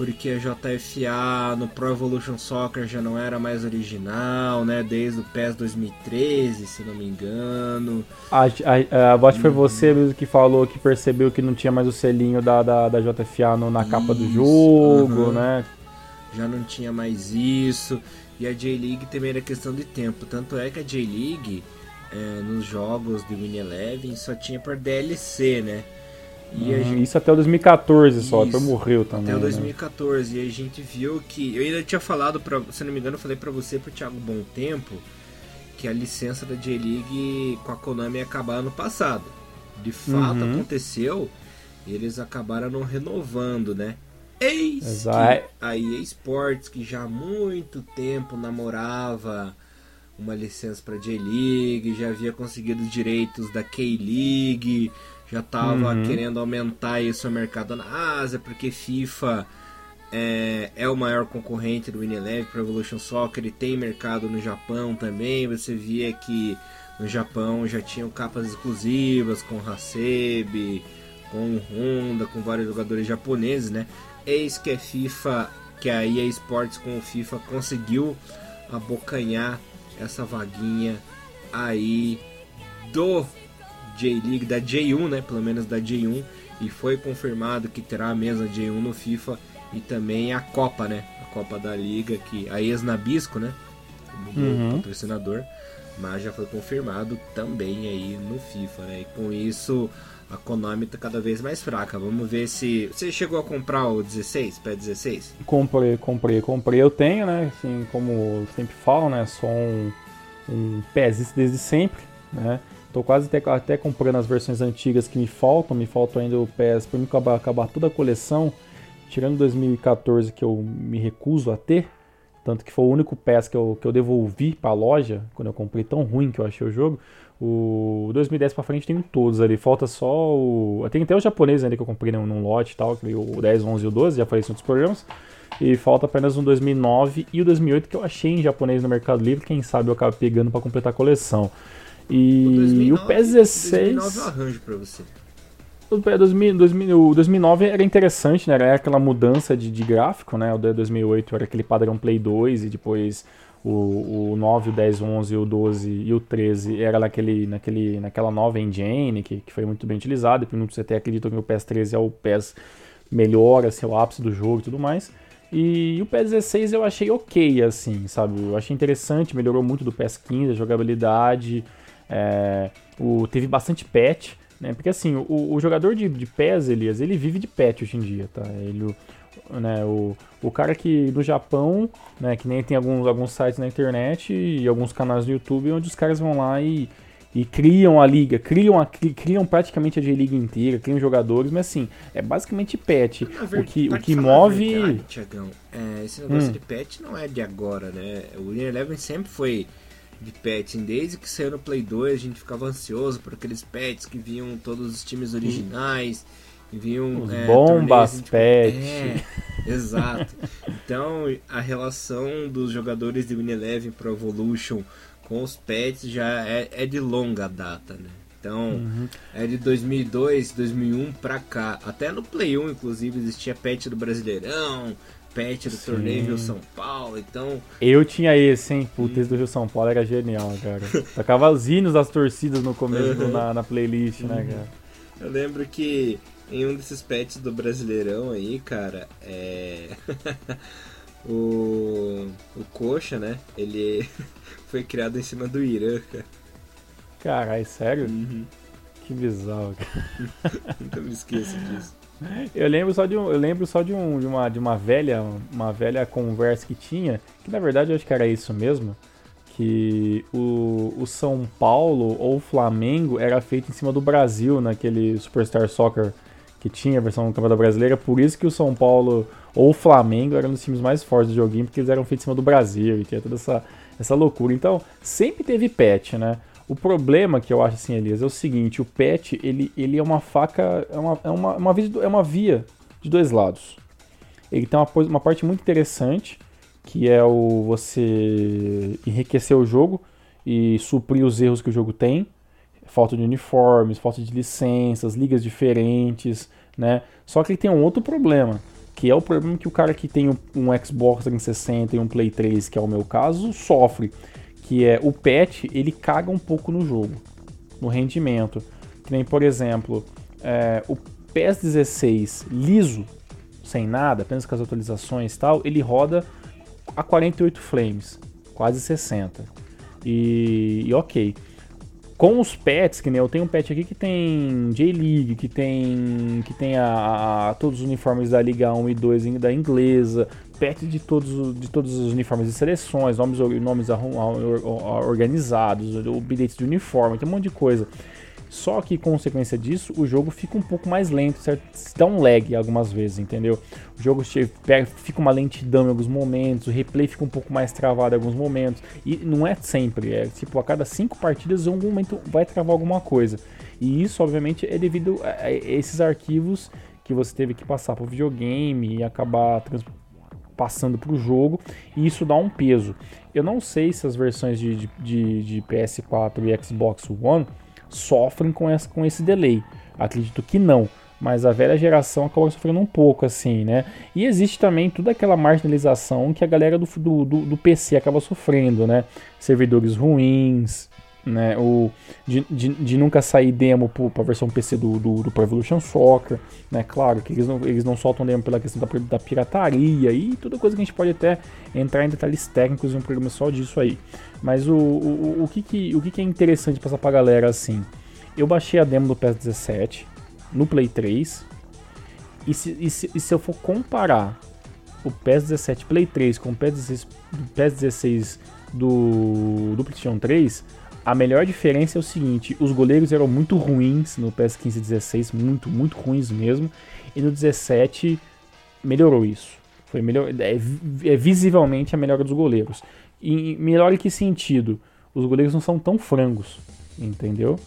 porque a JFA no Pro Evolution Soccer já não era mais original, né? Desde o PES 2013, se não me engano. A, a, a bot foi você mesmo que falou que percebeu que não tinha mais o selinho da, da, da JFA no, na capa do jogo, uhum. né? Já não tinha mais isso. E a J-League também era questão de tempo. Tanto é que a J-League, é, nos jogos de Win Eleven, só tinha por DLC, né? E uhum, gente... Isso até o 2014 só, depois morreu também. Até o 2014. Né? E a gente viu que. Eu ainda tinha falado, pra, se não me engano, eu falei pra você pro Thiago Bom Tempo que a licença da J-League com a Konami ia acabar ano passado. De fato uhum. aconteceu, eles acabaram não renovando, né? Eis Exato. que a EA Sports, que já há muito tempo namorava uma licença para J-League, já havia conseguido os direitos da K-League, já estava uhum. querendo aumentar isso o mercado na Ásia, porque FIFA é, é o maior concorrente do Winelev para Evolution Soccer e tem mercado no Japão também. Você via que no Japão já tinham capas exclusivas com Hasebe, com Honda, com vários jogadores japoneses, né? Eis que a FIFA, que a EA Sports com o FIFA conseguiu abocanhar essa vaguinha aí do J-League, da J1, né? Pelo menos da J1. E foi confirmado que terá a mesma J1 no FIFA e também a Copa, né? A Copa da Liga, que a ex-Nabisco, né? Mudou uhum. patrocinador. Mas já foi confirmado também aí no FIFA, né? E com isso a Konami tá cada vez mais fraca. Vamos ver se. Você chegou a comprar o 16, pé 16? Comprei, comprei, comprei. Eu tenho, né? Assim, como sempre falo, né? Sou um, um desde sempre, né? Tô quase até, até comprando as versões antigas que me faltam, me faltam ainda o PES para acabar, acabar toda a coleção, tirando 2014 que eu me recuso a ter, tanto que foi o único PES que eu, que eu devolvi para a loja quando eu comprei tão ruim que eu achei o jogo. O 2010 para frente tem todos ali, falta só o. Tem até o japonês ainda que eu comprei num, num lote e tal, o 10, 11 e o 12, já falei isso em outros programas. E falta apenas um 2009 e o 2008 que eu achei em japonês no Mercado Livre, quem sabe eu acabo pegando para completar a coleção. E o, 2009, o PES 16. 2009 eu arranjo pra você. O, 2000, 2000, o 2009 era interessante, né? Era aquela mudança de, de gráfico, né? O 2008 era aquele padrão Play 2 e depois o, o 9, o 10, o 11, o 12 e o 13 era naquele, naquele, naquela nova engine que, que foi muito bem utilizada. E muitos até acreditam que o PES 13 é o PES melhor, assim, o ápice do jogo e tudo mais. E o PES 16 eu achei ok, assim, sabe? Eu achei interessante, melhorou muito do PES 15, a jogabilidade, é, o, teve bastante patch, né? Porque assim, o, o jogador de, de PES, Elias, ele vive de patch hoje em dia, tá? Ele, né, o, o cara que no Japão, né, que nem tem alguns, alguns sites na internet e alguns canais do YouTube onde os caras vão lá e, e criam a liga, criam, a, criam praticamente a J-Liga inteira, criam jogadores, mas assim, é basicamente patch. o que, o que move. Verdade, Tiagão, é, esse negócio hum. de patch não é de agora, né? O Winner Eleven sempre foi de patching. Desde que saiu no Play 2, a gente ficava ansioso por aqueles patches que vinham todos os times originais. E vinham os é, bombas patch. É, exato. Então, a relação dos jogadores de Win Eleven Pro Evolution com os pets já é, é de longa data, né? Então, uhum. é de 2002, 2001 pra cá. Até no Play 1, inclusive, existia patch do Brasileirão, patch do Sim. torneio Rio São Paulo, então. Eu tinha esse, hein? Putz, do Rio São Paulo era genial, cara. Tocava os hinos das torcidas no começo uhum. na, na, playlist, né, cara? Eu lembro que em um desses patches do Brasileirão aí, cara, é. [LAUGHS] o. O Coxa, né? Ele [LAUGHS] foi criado em cima do Irã, cara. Caralho, sério? Uhum. Que bizarro, cara. [LAUGHS] Nunca me esqueço disso. Eu lembro só de um, eu lembro só de, um, de, uma, de uma velha, uma velha conversa que tinha, que na verdade eu acho que era isso mesmo, que o, o São Paulo ou o Flamengo era feito em cima do Brasil naquele Superstar Soccer que tinha a versão do Campeonato Brasileira, por isso que o São Paulo ou o Flamengo eram os times mais fortes do joguinho, porque eles eram feitos em cima do Brasil e tinha toda essa, essa loucura. Então, sempre teve patch, né? O problema que eu acho assim, Elias, é o seguinte, o patch, ele, ele é uma faca, é uma, é uma, uma, via, é uma via de dois lados. Ele tem uma, uma parte muito interessante, que é o você enriquecer o jogo e suprir os erros que o jogo tem, falta de uniformes, falta de licenças, ligas diferentes, né? Só que ele tem um outro problema, que é o problema que o cara que tem um, Xbox 360 e um Play 3, que é o meu caso, sofre, que é o patch, ele caga um pouco no jogo, no rendimento. Que nem, por exemplo, é, o PS 16 liso, sem nada, apenas com as atualizações e tal, ele roda a 48 frames, quase 60. E, e ok com os pets, que nem eu tenho um pet aqui que tem J-League, que tem que tem a, a, todos os uniformes da Liga 1 e 2 da inglesa, pet de todos, de todos os uniformes de seleções, nomes, nomes organizados, bilhetes de uniforme, tem um monte de coisa. Só que, consequência disso, o jogo fica um pouco mais lento, certo? Dá um lag algumas vezes, entendeu? O jogo fica uma lentidão em alguns momentos, o replay fica um pouco mais travado em alguns momentos. E não é sempre, é tipo a cada cinco partidas, em algum momento vai travar alguma coisa. E isso, obviamente, é devido a esses arquivos que você teve que passar para o videogame e acabar passando para o jogo, e isso dá um peso. Eu não sei se as versões de, de, de, de PS4 e Xbox One sofrem com, essa, com esse delay. Acredito que não, mas a velha geração acaba sofrendo um pouco assim, né? E existe também toda aquela marginalização que a galera do, do, do PC acaba sofrendo, né? Servidores ruins, né? O, de, de, de nunca sair demo para a versão PC do, do, do Pro Evolution Soccer, né? Claro que eles não, eles não soltam demo pela questão da, da pirataria e toda coisa que a gente pode até entrar em detalhes técnicos em um programa só disso aí. Mas o, o, o, que, que, o que, que é interessante passar pra galera assim? Eu baixei a demo do PS17 no Play 3 e se, e se, e se eu for comparar o PS17 Play 3 com o PS16, PS16 do, do PlayStation 3, a melhor diferença é o seguinte: os goleiros eram muito ruins no PS15 e 16, muito, muito ruins mesmo, e no 17 melhorou isso. Foi melhor, é, é visivelmente a melhora dos goleiros. E melhor em que sentido? Os goleiros não são tão frangos, entendeu?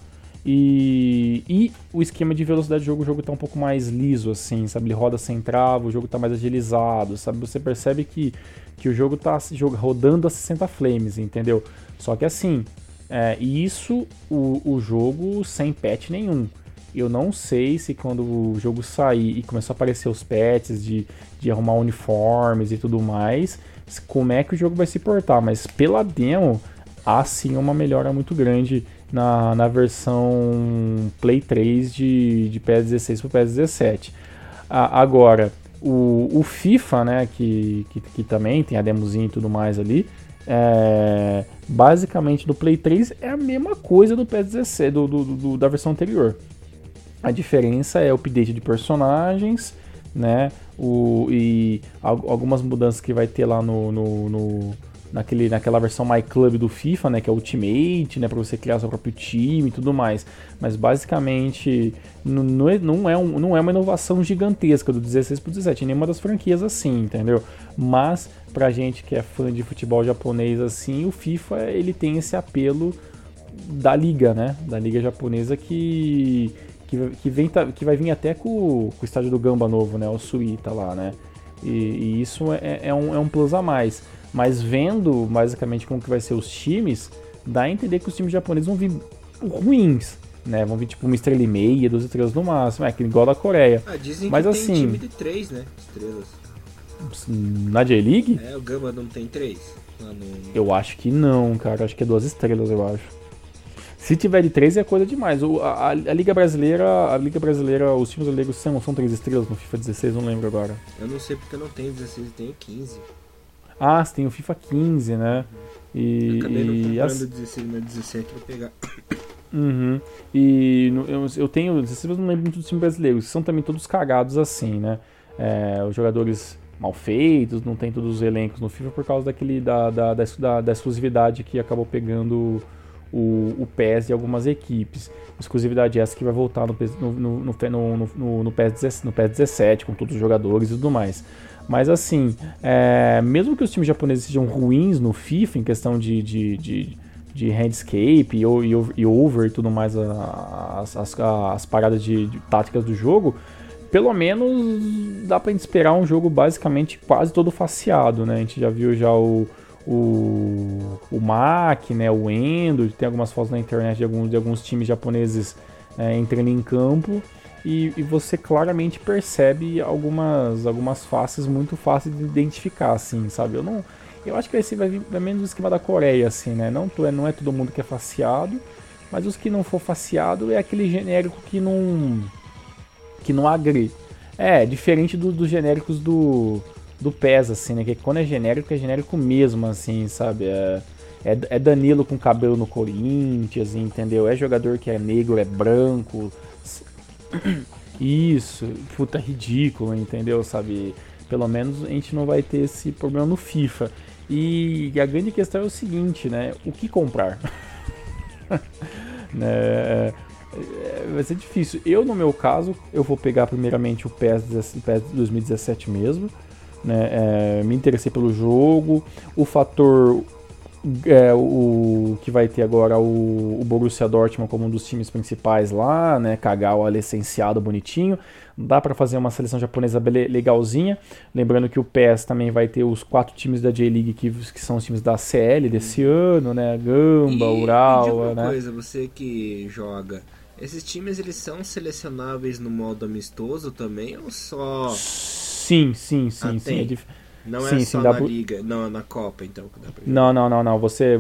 E, e o esquema de velocidade do jogo, o jogo tá um pouco mais liso, assim, sabe? Ele roda sem trava, o jogo tá mais agilizado, sabe? Você percebe que, que o jogo tá rodando a 60 frames, entendeu? Só que assim, é, isso o, o jogo sem patch nenhum. Eu não sei se quando o jogo sair e começar a aparecer os patches de, de arrumar uniformes e tudo mais, como é que o jogo vai se portar. Mas pela demo, há sim uma melhora muito grande na, na versão Play 3 de, de PS16 para PS17. Ah, agora, o, o FIFA, né, que, que, que, também tem a demozinha e tudo mais ali, é, basicamente do Play 3 é a mesma coisa do PS16, do, do, do, da versão anterior. A diferença é o update de personagens, né? O, e algumas mudanças que vai ter lá no, no, no naquele, naquela versão My Club do FIFA, né, que é Ultimate, né, para você criar seu próprio time e tudo mais. Mas basicamente não é, não é, um, não é uma inovação gigantesca do 16 para 17, nenhuma das franquias assim, entendeu? Mas pra gente que é fã de futebol japonês assim, o FIFA ele tem esse apelo da liga, né, da liga japonesa que que, que, vem, que vai vir até com, com o estádio do Gamba novo, né, o Suíta lá, né? E, e isso é, é, um, é um plus a mais. Mas vendo basicamente como que vai ser os times, dá a entender que os times japoneses vão vir ruins, né? Vão vir tipo uma estrela e meia, duas estrelas no máximo, é que igual da Coreia. Ah, dizem Mas que assim, tem time de três, né? Estrelas. Na J-League? É, o Gamba não tem três. Eu acho que não, cara. Acho que é duas estrelas, eu acho. Se tiver de três é coisa demais. O, a, a, Liga Brasileira, a Liga Brasileira, os times brasileiros são, são três estrelas no FIFA 16, não lembro agora. Eu não sei porque eu não tenho 16, eu tenho 15. Ah, você tem o FIFA 15, né? E, eu acabei não comprando as... 16, mas 17 vou pegar. Uhum. E eu, eu tenho, 16 eu não lembro muito dos times brasileiros, são também todos cagados assim, né? É, os jogadores mal feitos, não tem todos os elencos no FIFA por causa daquele da, da, da, da, da exclusividade que acabou pegando o, o PES de algumas equipes. Exclusividade essa que vai voltar no, no, no, no, no, no, PES, no PES 17, com todos os jogadores e tudo mais. Mas assim, é, mesmo que os times japoneses sejam ruins no FIFA, em questão de, de, de, de handscape e, e, e over e tudo mais, as, as, as paradas de, de, táticas do jogo, pelo menos dá pra gente esperar um jogo basicamente quase todo faceado, né? A gente já viu já o, o, o Mac, né, o Endo, tem algumas fotos na internet de alguns, de alguns times japoneses é, entrando em campo e, e, você claramente percebe algumas, algumas faces muito fáceis de identificar, assim, sabe? Eu não, eu acho que esse vai vir menos do esquema da Coreia, assim, né? Não, é, não é todo mundo que é faceado, mas os que não for faceado é aquele genérico que não que não agride. É, diferente do, dos genéricos do do PES, assim, né? Que quando é genérico, é genérico mesmo, assim, sabe? É, é, é Danilo com cabelo no Corinthians, entendeu? É jogador que é negro, é branco. [CLEARS THROAT] Isso, puta, ridículo, entendeu? Sabe? Pelo menos a gente não vai ter esse problema no FIFA. E a grande questão é o seguinte, né? O que comprar? [LAUGHS] né? É, vai ser difícil. Eu, no meu caso, eu vou pegar primeiramente o PES, PES 2017 mesmo. Né? É, me interessei pelo jogo. O fator é, o que vai ter agora o, o, Borussia Dortmund como um dos times principais lá, né? Kagawa licenciado bonitinho. Dá para fazer uma seleção japonesa legalzinha. Lembrando que o PES também vai ter os quatro times da J-League que, que são os times da CL desse ano, né? Gamba, e, Ural, e uma né? coisa, você que joga, esses times eles são selecionáveis no modo amistoso também ou só Sim, sim, sim, ah, sim. É dif... Não sim, é sim, só na pro... liga, não, na Copa, então. não, não, não, não. Você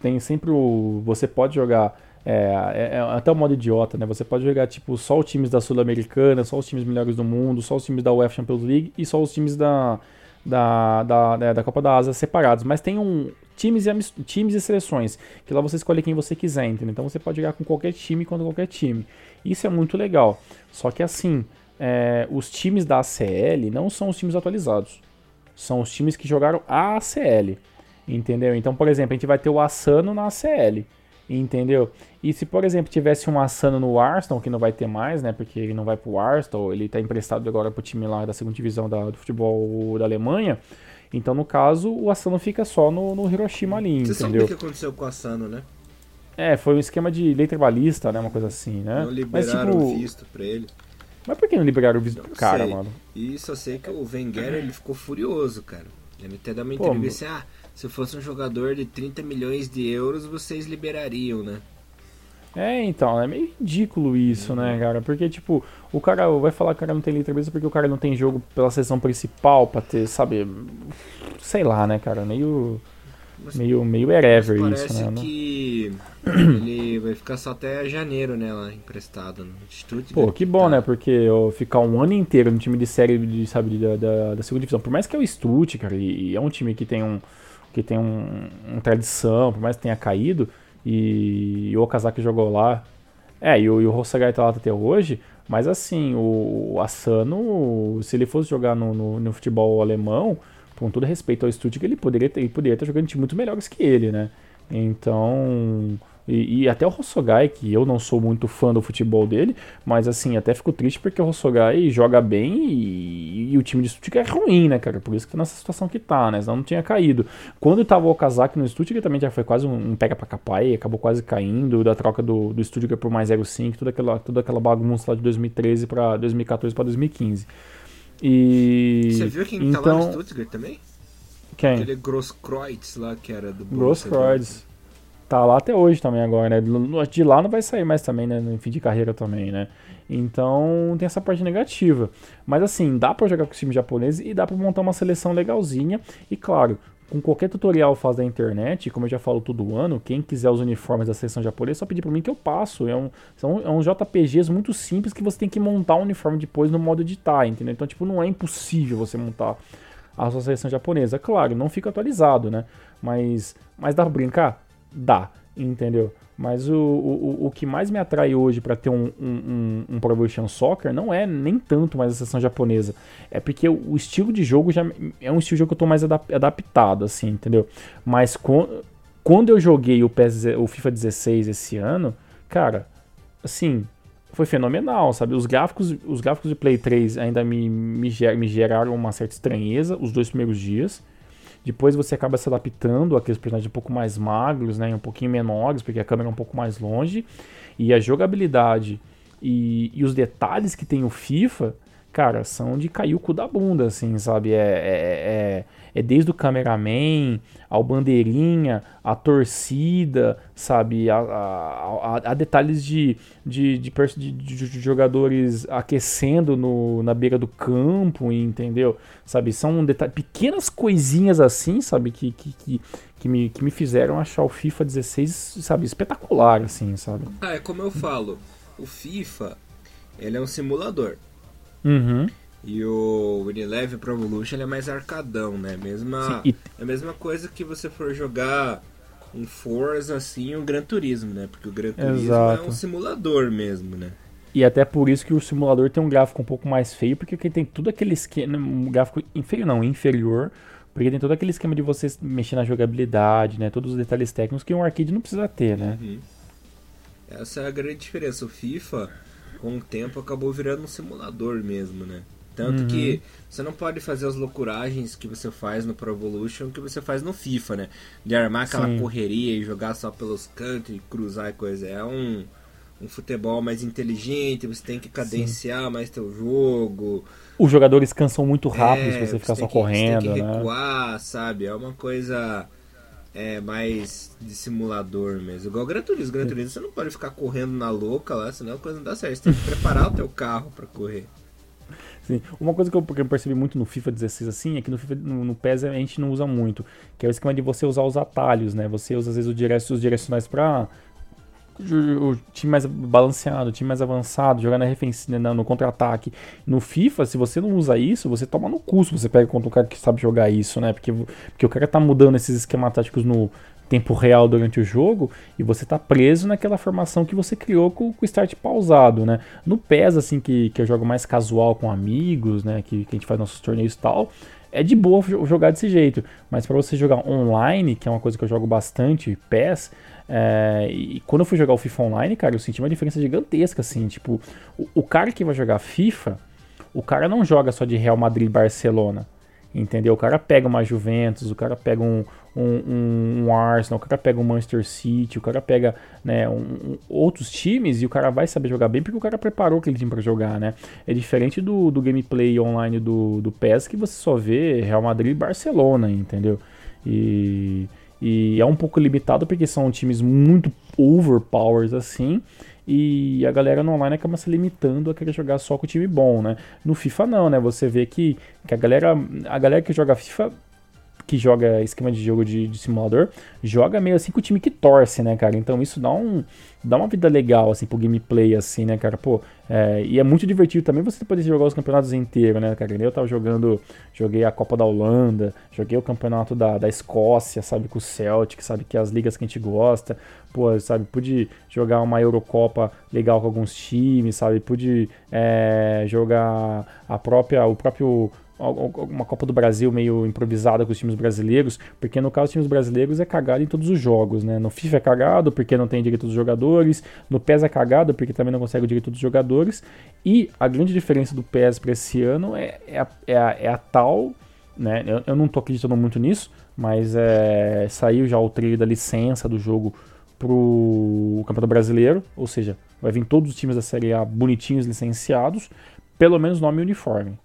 tem sempre o. Você pode jogar. É, é, é, até o modo idiota, né? Você pode jogar tipo só os times da Sul-Americana, só os times melhores do mundo, só os times da UEFA Champions League e só os times da, da, da, da, da Copa da Ásia separados. Mas tem um times e, times e seleções, que lá você escolhe quem você quiser, entendeu? Então você pode jogar com qualquer time contra qualquer time. Isso é muito legal. Só que assim, é, os times da ACL não são os times atualizados. São os times que jogaram a ACL. Entendeu? Então, por exemplo, a gente vai ter o Asano na ACL. Entendeu? E se, por exemplo, tivesse um Asano no Arsenal, que não vai ter mais, né? Porque ele não vai pro Arsenal, ele tá emprestado agora pro time lá da segunda divisão da, do futebol da Alemanha. Então, no caso, o Asano fica só no, no Hiroshima ali, Você entendeu? Você sabe o que aconteceu com o Asano, né? É, foi um esquema de lei trabalhista, né? Uma coisa assim, né? Não liberaram Mas, tipo, visto pra ele. Mas por que não liberaram o visto do cara, sei. mano? E só sei que o Wenger ele ficou furioso, cara. Ele até dá uma entrevista assim, ah, se eu fosse um jogador de 30 milhões de euros, vocês liberariam, né? É, então, é meio ridículo isso, né, uhum. cara? Porque, tipo, o cara vai falar que o cara não tem letra porque o cara não tem jogo pela sessão principal pra ter, sabe? Sei lá, né, cara? Meio. Mas, meio, meio wherever isso, né? Parece que ele vai ficar só até janeiro, né, lá emprestado no Instituto. Pô, que bom, tá. né? Porque eu ficar um ano inteiro no time de série, de, sabe, da, da, da segunda divisão, por mais que é o Stut, cara, e, e, é um time que tem um que tem um, uma tradição, por mais que tenha caído, e, e o Okazaki jogou lá, é, e o, e o Hosagai tá lá até hoje, mas assim, o, o Asano, se ele fosse jogar no, no, no futebol alemão, com todo respeito ao Stuttgart, ele poderia, ele poderia estar jogando time muito melhores que ele, né? Então, e, e, até o Rossogai, que eu não sou muito fã do futebol dele, mas assim, até fico triste porque o Rossogai joga bem e, e, o time de Stuttgart é ruim, né, cara? Por isso que tá nessa situação que tá, né? Senão não tinha caído. Quando tava o Okazaki no Stuttgart também já foi quase um, um pega pra capar e acabou quase caindo da troca do, do Stuttgart por mais 0,5, toda aquela, toda aquela bagunça lá de 2013 para 2014 para 2015. E. Você viu quem então... tá lá no então Stuttgart também? Quem? Aquele Grosskreutz lá que era do Grosskreutz. Tá lá até hoje também agora, né? De lá não vai sair mais também, né? No fim de carreira também, né? Então tem essa parte negativa. Mas assim, dá para jogar com o time japonês e dá para montar uma seleção legalzinha. E claro, com qualquer tutorial faz da internet, como eu já falo todo ano, quem quiser os uniformes da seleção japonesa, só pedir para mim que eu passo. É um, são é um JPGs muito simples que você tem que montar o uniforme depois no modo editar, entendeu? Então, tipo, não é impossível você montar a sua seleção japonesa. Claro, não fica atualizado, né? Mas, mas dá pra brincar? Dá, entendeu? Mas o, o, o que mais me atrai hoje para ter um, um, um, Pro Evolution Soccer não é nem tanto mais a sessão japonesa. É porque o, estilo de jogo já é um estilo de jogo que eu tô mais adap adaptado, assim, entendeu? Mas quando, quando eu joguei o, PES, o FIFA 16 esse ano, cara, assim, foi fenomenal, sabe? Os gráficos, os gráficos de Play 3 ainda me, me, ger, me geraram uma certa estranheza os dois primeiros dias. Depois você acaba se adaptando àqueles personagens um pouco mais magros, né, um pouquinho menores, porque a câmera é um pouco mais longe. E a jogabilidade e, e os detalhes que tem o FIFA, cara, são de cair o cu da bunda, assim, sabe? É, é, é, desde o cameraman ao bandeirinha, a torcida, sabe? A, a, a, a detalhes de, de, de, de, de, jogadores aquecendo no, na beira do campo, entendeu? Sabe? São detalhes, pequenas coisinhas assim, sabe? Que, que, que, que, me, que me fizeram achar o FIFA 16, sabe? Espetacular, assim, sabe? Ah, é como eu falo. O FIFA, ele é um simulador. Uhum. E o Unilever Pro Evolution é mais arcadão, né? Mesma, Sim, e... É a mesma coisa que você for jogar um Forza, assim, um Gran Turismo, né? Porque o Gran Turismo Exato. é um simulador mesmo, né? E até por isso que o simulador tem um gráfico um pouco mais feio, porque tem tudo aquele esquema, um gráfico inferior, não, inferior, porque tem todo aquele esquema de você mexer na jogabilidade, né? Todos os detalhes técnicos que um arcade não precisa ter, né? Uhum. Essa é a grande diferença. O FIFA, com o tempo, acabou virando um simulador mesmo, né? Tanto uhum. que você não pode fazer as loucuragens que você faz no Pro Evolution que você faz no FIFA, né? De armar aquela Sim. correria e jogar só pelos cantos e cruzar e coisa. É um, um futebol mais inteligente, você tem que cadenciar Sim. mais teu jogo. Os jogadores cansam muito rápido é, se você ficar você só que, correndo, você tem que né? recuar, né? sabe? É uma coisa é, mais de simulador mesmo. Igual o Gran Turismo. Gran Turismo você não pode ficar correndo na louca lá, senão a coisa não dá certo. Você tem que preparar o teu carro para correr. Sim. Uma coisa que eu, que eu, percebi muito no FIFA 16 assim é que no, FIFA, no, no PES a gente não usa muito, que é o esquema de você usar os atalhos, né? Você usa às vezes os direcionais para o time mais balanceado, o time mais avançado, jogar na defensiva, no contra-ataque. No FIFA, se você não usa isso, você toma no curso, você pega contra um cara que sabe jogar isso, né? Porque, porque o cara tá mudando esses esquemas táticos no, tempo real durante o jogo e você tá preso naquela formação que você criou com, com o start pausado, né? No PES, assim, que, que eu jogo mais casual com amigos, né? Que, que a gente faz nossos torneios e tal, é de boa jogar desse jeito. Mas para você jogar online, que é uma coisa que eu jogo bastante, PES, é, e quando eu fui jogar o FIFA Online, cara, eu senti uma diferença gigantesca, assim, tipo, o, o cara que vai jogar FIFA, o cara não joga só de Real Madrid e Barcelona, entendeu? O cara pega uma Juventus, o cara pega um, um, um, Arsenal, o cara pega um Manchester City, o cara pega né, um, outros times e o cara vai saber jogar bem porque o cara preparou aquele time para jogar, né? É diferente do, do gameplay online do, do PES que você só vê Real Madrid e Barcelona, entendeu? E, e é um pouco limitado porque são times muito overpowers assim e a galera no online acaba se limitando a querer jogar só com o time bom, né? No FIFA não, né? Você vê que, que a galera a galera que joga FIFA que joga esquema de jogo de, de, simulador, joga meio assim com o time que torce, né, cara? Então isso dá, um, dá uma vida legal, assim, pro gameplay, assim, né, cara? Pô, é, e é muito divertido também você poder jogar os campeonatos inteiros, né, cara? Eu tava jogando, joguei a Copa da Holanda, joguei o campeonato da, da Escócia, sabe, com o Celtic, sabe, que é as ligas que a gente gosta. Pô, sabe, pude jogar uma Eurocopa legal com alguns times, sabe? Pude é, jogar a própria, o próprio uma Copa do Brasil meio improvisada com os times brasileiros, porque no caso os times brasileiros é cagado em todos os jogos, né? No FIFA é cagado porque não tem direito dos jogadores, no PES é cagado porque também não consegue o direito dos jogadores, e a grande diferença do PES para esse ano é, é, a, é, a, é a tal, né? Eu, eu, não tô acreditando muito nisso, mas é, saiu já o trailer da licença do jogo pro Campeonato Brasileiro, ou seja, vai vir todos os times da Série A bonitinhos licenciados, pelo menos nome uniforme.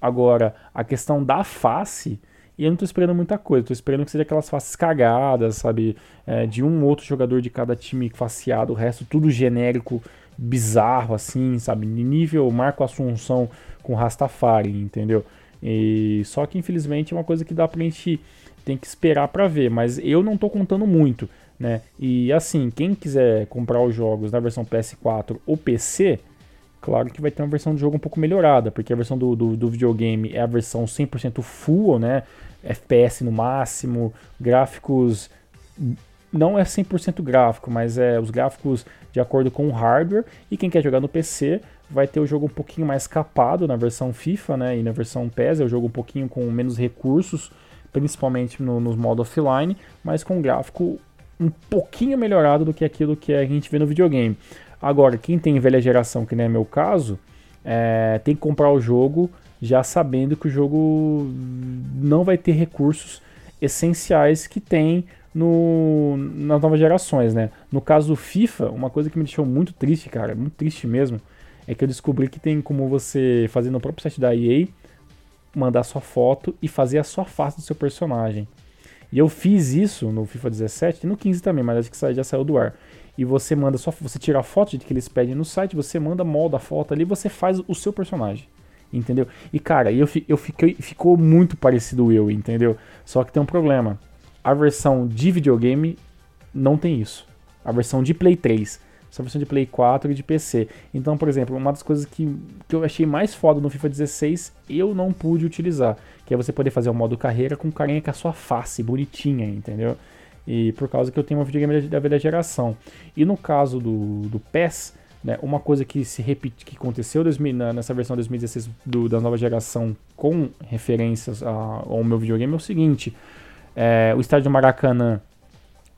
Agora, a questão da face, e eu não tô esperando muita coisa, tô esperando que seja aquelas faces cagadas, sabe? É, de um outro jogador de cada time faceado, o resto tudo genérico, bizarro, assim, sabe? Nível Marco Assunção com Rastafari, entendeu? E, só que infelizmente é uma coisa que dá pra gente tem que esperar para ver, mas eu não tô contando muito, né? E assim, quem quiser comprar os jogos na versão PS4 ou PC, Claro que vai ter uma versão do jogo um pouco melhorada, porque a versão do, do, do videogame é a versão 100% full, né? FPS no máximo, gráficos não é 100% gráfico, mas é os gráficos de acordo com o hardware. E quem quer jogar no PC vai ter o jogo um pouquinho mais capado na versão FIFA, né? E na versão PES é o jogo um pouquinho com menos recursos, principalmente no, nos modos offline, mas com gráfico um pouquinho melhorado do que aquilo que a gente vê no videogame. Agora, quem tem velha geração, que não é meu caso, é, tem que comprar o jogo já sabendo que o jogo não vai ter recursos essenciais que tem no, nas novas gerações, né? No caso do FIFA, uma coisa que me deixou muito triste, cara, muito triste mesmo, é que eu descobri que tem como você fazer no próprio site da EA, mandar sua foto e fazer a sua face do seu personagem. E eu fiz isso no FIFA 17 e no 15 também, mas acho que já saiu do ar. E você manda só, você tira a foto de que eles pedem no site, você manda, molda a foto ali, você faz o seu personagem. Entendeu? E cara, eu, eu fiquei, ficou muito parecido eu, entendeu? Só que tem um problema. A versão de videogame não tem isso. A versão de Play 3 essa versão de Play 4 e de PC. Então, por exemplo, uma das coisas que, que eu achei mais foda no FIFA 16 eu não pude utilizar, que é você poder fazer o modo carreira com carinha com a sua face bonitinha, entendeu? E por causa que eu tenho uma videogame da velha geração. E no caso do, do PES, né, uma coisa que se repete, que aconteceu nessa versão 2016 do, da nova geração com referências ao meu videogame é o seguinte: é, o estádio Maracanã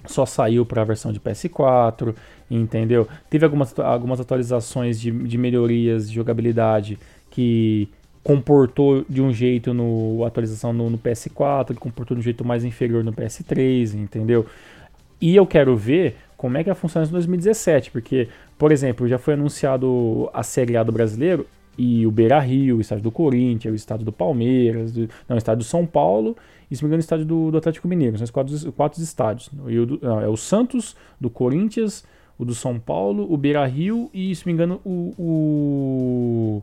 só saiu para a versão de PS4, entendeu? Teve algumas, algumas atualizações de, de melhorias de jogabilidade que comportou de um jeito no atualização no, no, PS4, que comportou de um jeito mais inferior no PS3, entendeu? E eu quero ver como é que vai funcionar em 2017, porque, por exemplo, já foi anunciado a Série A do Brasileiro e o Beira Rio, o estádio do Corinthians, o estado do Palmeiras, do, não, o estádio do São Paulo e, se me engano, o estádio do, do Atlético Mineiro. São os quatro, quatro estádios. O, do, não, é o Santos, do Corinthians, o do São Paulo, o Beira Rio e, se me engano, o, o,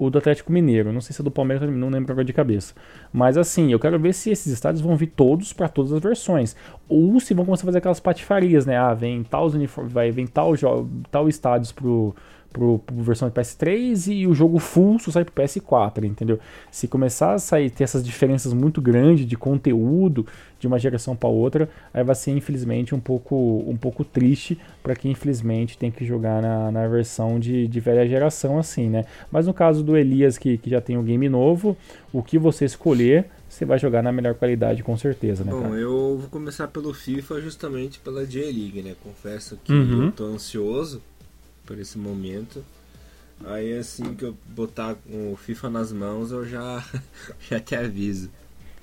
o do Atlético Mineiro. Não sei se é do Palmeiras, não lembro agora de cabeça. Mas assim, eu quero ver se esses estádios vão vir todos para todas as versões. Ou se vão começar a fazer aquelas patifarias, né? Ah, vem tal uniforme, vai, vem tal, tal estádios pro pro, pro versão de PS3 e o jogo full só sai pro PS4, entendeu? Se começar a sair ter essas diferenças muito grandes de conteúdo de uma geração para outra, aí vai ser infelizmente um pouco um pouco triste para quem infelizmente tem que jogar na, na versão de, de velha geração assim, né? Mas no caso do Elias que, que já tem o um game novo, o que você escolher você vai jogar na melhor qualidade, com certeza, né? Bom, cara? eu vou começar pelo FIFA justamente pela J-League, né? Confesso que Uhum. eu tô ansioso por esse momento. Aí assim que eu botar o FIFA nas mãos, eu já, [LAUGHS] já te aviso.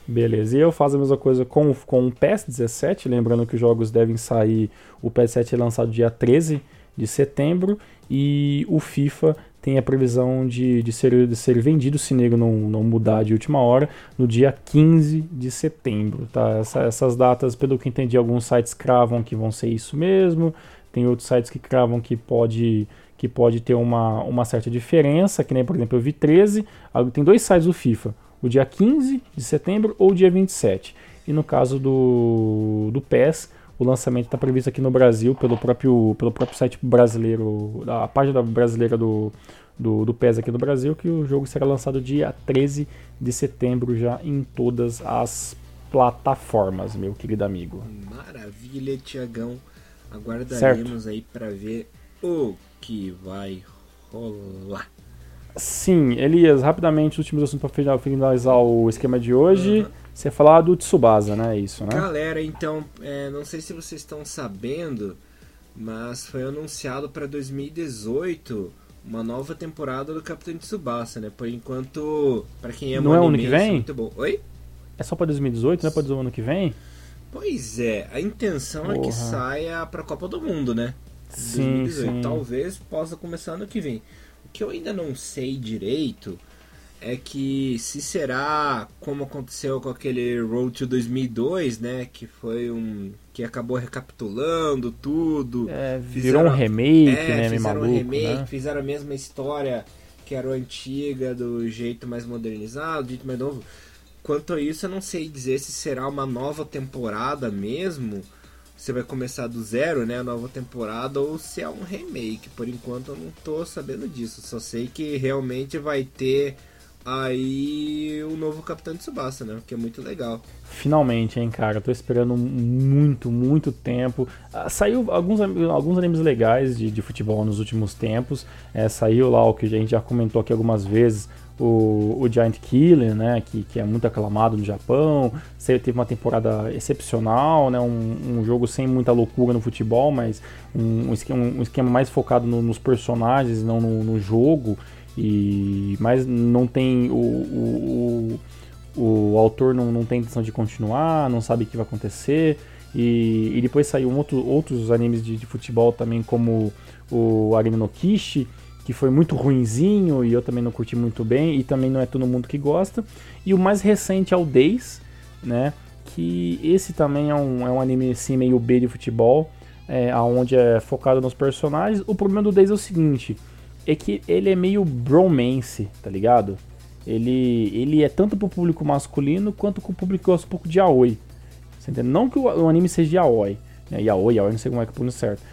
Beleza, e eu faço a mesma coisa com, com o PES 17, lembrando que os jogos devem sair, o PES 7 é lançado dia 13 de setembro, e o FIFA tem a previsão de, de, ser, de ser vendido, se nego não, não mudar de última hora, no dia 15 de setembro. Tá? Essa, essas datas, pelo que entendi, alguns sites cravam que vão ser isso mesmo, tem outros sites que cravam que pode, que pode ter uma, uma certa diferença, que nem, por exemplo, eu vi 13, tem dois sites do FIFA, o dia 15 de setembro ou o dia 27. E no caso do, do PES, o lançamento está previsto aqui no Brasil pelo próprio, pelo próprio site brasileiro, a página brasileira do, do, do PES aqui no Brasil, que o jogo será lançado dia 13 de setembro já em todas as plataformas, meu querido amigo. Maravilha, Tiagão. Aguardaremos certo. aí para ver o que vai rolar. Sim, Elias, rapidamente, os últimos assuntos para finalizar o esquema de hoje. Uhum. Você falar do Tsubasa, né? É isso, né? Galera, então, é, não sei se vocês estão sabendo, mas foi anunciado para 2018 uma nova temporada do Capitão Tsubasa, né? Por enquanto, para quem ama Não é o ano que vem? É muito bom. Oi? É só para 2018, não é para o ano que vem? Pois é, a intenção Porra. é que saia para a Copa do Mundo, né? Sim, 2018. sim. Talvez possa começar ano que vem. O que eu ainda não sei direito é que se será como aconteceu com aquele Road to 2002, né, que foi um que acabou recapitulando tudo, é, virou fizeram, um remake, é, né, fizeram maluco, um remake, né? fizeram a mesma história que era o antiga do jeito mais modernizado, do jeito mais novo. Quanto a isso, eu não sei dizer se será uma nova temporada mesmo. Você vai começar do zero, né? A nova temporada, ou se é um remake. Por enquanto eu não tô sabendo disso. Só sei que realmente vai ter aí o novo Capitão Tsubasa, né? Que é muito legal. Finalmente, hein, cara. Tô esperando muito, muito tempo. Ah, saiu alguns, alguns animes legais de, de futebol nos últimos tempos. É, saiu lá o que a gente já comentou aqui algumas vezes. O, o Giant Killer, né, que, que é muito aclamado no Japão, teve uma temporada excepcional, né, um, um jogo sem muita loucura no futebol, mas um, um esquema, um esquema mais focado no- nos personagens, não no, no jogo, e mas não tem o, o, o, o autor não, não tem intenção de continuar, não sabe o que vai acontecer. E, e depois saiu outro, outros animes de, de futebol também, como o Arena no Kishi, que foi muito ruinzinho e eu também não curti muito bem, e também não é todo mundo que gosta. E o mais recente é o Days, né? Que esse também é um, é um anime assim, meio B de futebol, é, onde é focado nos personagens. O problema do Days é o seguinte: é que ele é meio bromance, tá ligado? Ele, ele é tanto pro público masculino quanto pro público que gosta um pouco de yaoi. Não que o, o anime seja yaoi, né? Yaoi, yaoi, não sei como é que pronuncia certo.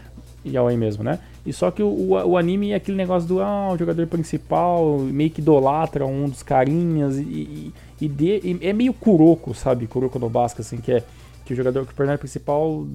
Yaoi mesmo, né? E só que o, o, anime é aquele negócio do ah, o jogador principal meio que idolatra um dos carinhas e, e, e de- e é meio Kuroko, sabe? Kuroko no Basca, assim, que é que o jogador, que o personagem principal,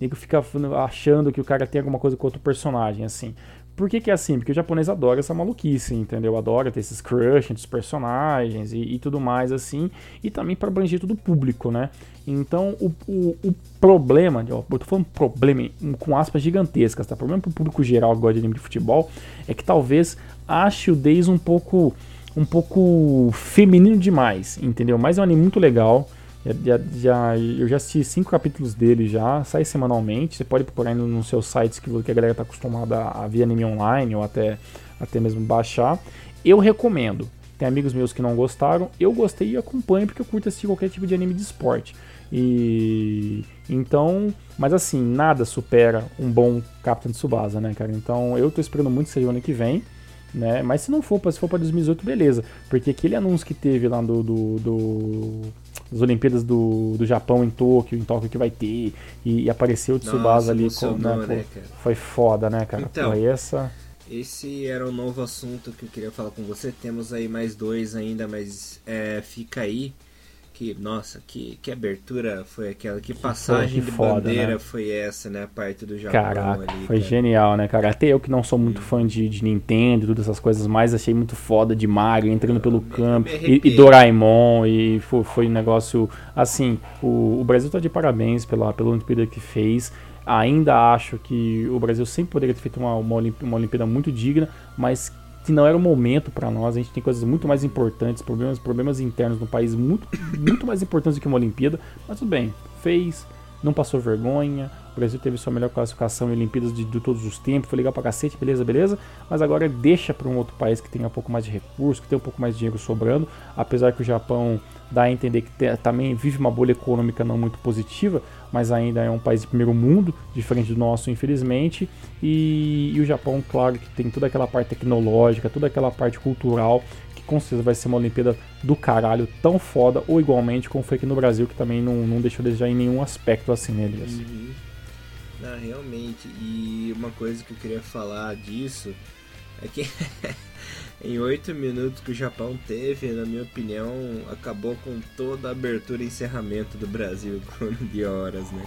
nego fica achando que o cara tem alguma coisa com outro personagem, assim. Por que, que é assim? Porque o japonês adora essa maluquice, entendeu? Adora ter esses crush entre os personagens e, e tudo mais, assim. E também para abranger todo o público, né? Então, o, o, o problema, ó, eu tô falando problema com aspas gigantescas, tá? O problema pro público geral que gosta de anime de futebol é que talvez ache o Days um pouco, um pouco feminino demais, entendeu? Mas é um anime muito legal. Já, já- eu já assisti cinco capítulos dele já, sai semanalmente. Você pode procurar no- nos seus sites que, que a galera tá acostumada a, ver anime online ou até, até mesmo baixar. Eu recomendo. Tem amigos meus que não gostaram. Eu gostei e acompanho porque eu curto assistir qualquer tipo de anime de esporte. E então, mas assim, nada supera um bom Capitão Tsubasa, né, cara? Então eu tô esperando muito que seja o ano que vem né? Mas se não for, se for para 2018, beleza. Porque aquele anúncio que teve lá do, do, do- das Olimpíadas do, do Japão em Tóquio, em Tóquio que vai ter, e, e apareceu o Tsubasa Nossa, ali, com, né, né, pô, foi foda, né, cara? Então. Foi essa. Esse era um novo assunto que eu queria falar com você. Temos aí mais dois ainda, mas é, fica aí. Que, nossa, que, que abertura foi aquela? Que passagem que de foda, bandeira né? foi essa, né? A parte do Japão Caraca, ali. foi cara. genial, né, cara? Até eu que não sou muito fã de, de Nintendo e todas essas coisas mais, achei muito foda de Mario entrando pelo me- campo me e, e Doraemon e foi, foi um negócio assim. O, o Brasil tá de parabéns pela, pela Olimpíada que fez. Ainda acho que o Brasil sempre poderia ter feito uma, uma, Olimp- uma Olimpíada muito digna, mas que não era o momento para nós. A gente tem coisas muito mais importantes, problemas, problemas internos no país muito, muito mais importantes do que uma Olimpíada. Mas tudo bem, fez, não passou vergonha. O Brasil teve sua melhor classificação em Olimpíadas de, de todos os tempos, foi legal pra cacete, beleza, beleza. Mas agora deixa para um outro país que tenha um pouco mais de recurso, que tenha um pouco mais de dinheiro sobrando. Apesar que o Japão dá a entender que te- também vive uma bolha econômica não muito positiva, mas ainda é um país de primeiro mundo, diferente do nosso, infelizmente. E, e o Japão, claro, que tem toda aquela parte tecnológica, toda aquela parte cultural, que com certeza vai ser uma Olimpíada do caralho, tão foda, ou igualmente como foi aqui no Brasil, que também não, não deixou de desejar em nenhum aspecto assim, né, Elias? Uhum. Não, realmente. E uma coisa que eu queria falar disso é que [LAUGHS] em oito minutos que o Japão teve, na minha opinião, acabou com toda a abertura e encerramento do Brasil [LAUGHS] de horas, né?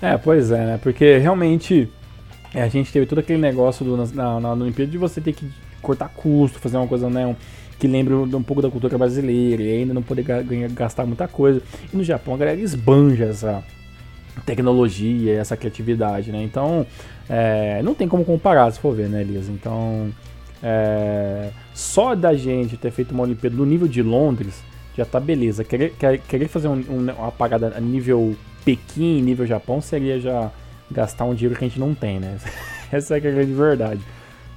É, pois é, né? Porque realmente é, a gente teve todo aquele negócio do- na, na, na Olimpíada de você ter que cortar custo, fazer uma coisa, né? um- que lembre um, pouco da cultura brasileira e ainda não poder gastar muita coisa. E no Japão a galera esbanja essa tecnologia, essa criatividade, né? Então, é, não tem como comparar, se for ver, né, Elias? Então, é, só da gente ter feito uma Olimpíada no nível de Londres, já tá beleza. Querer, quer- querer fazer um- um- uma parada a nível Pequim, nível Japão, seria já gastar um dinheiro que a gente não tem, né? [LAUGHS] Essa é a grande verdade.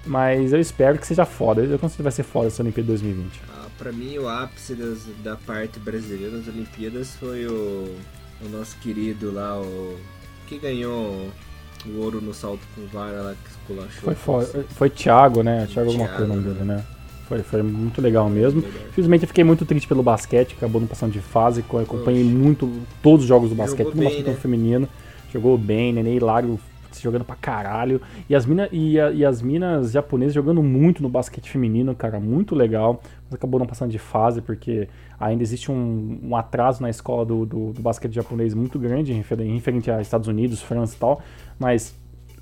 Mas eu espero que seja foda. Eu considero que vai ser foda essa Olimpíada 2020. Ah, pra mim, o ápice das- da parte brasileira nas Olimpíadas foi o, o nosso querido lá, o que ganhou o ouro no salto com vara lá, que esculachou. Foi foda. Foi Thiago, né? Thiago alguma coisa o Thiago, nome dele, né? né? Foi, foi muito legal mesmo. Infelizmente eu fiquei muito triste pelo basquete, acabou não passando de fase, acompanhei Poxa. muito todos os jogos do basquete, bem, masculino né? feminino. Jogou bem, Nenê Hilário jogando pra caralho. E as, mina, e, a- e as minas japonesas jogando muito no basquete feminino, cara, muito legal. Mas acabou não passando de fase, porque ainda existe um, um atraso na escola do, do, do basquete japonês muito grande, referente a Estados Unidos, França e tal. Mas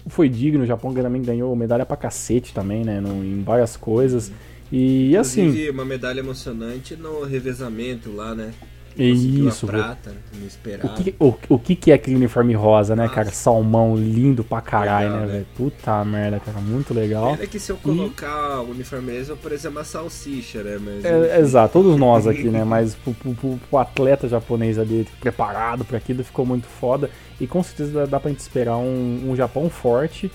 foi digno, o Japão também ganhou medalha pra cacete também, né? no- em várias coisas. E assim. Inclusive, uma medalha emocionante no revezamento lá, né? Isso, prata, não O que, o, o que que é aquele uniforme rosa, né, Nossa. cara? Salmão lindo pra caralho, Legal, né, né? velho? Puta merda, cara, muito legal. Pena que se eu colocar o uniforme mesmo, eu parecer uma salsicha, né? Mas, É, exato, todos nós aqui, né? [LAUGHS] Mas pro, pro- pro- pro atleta japonês ali, preparado pra aquilo, ficou muito foda. E com certeza dá, dá pra gente esperar um, um Japão forte,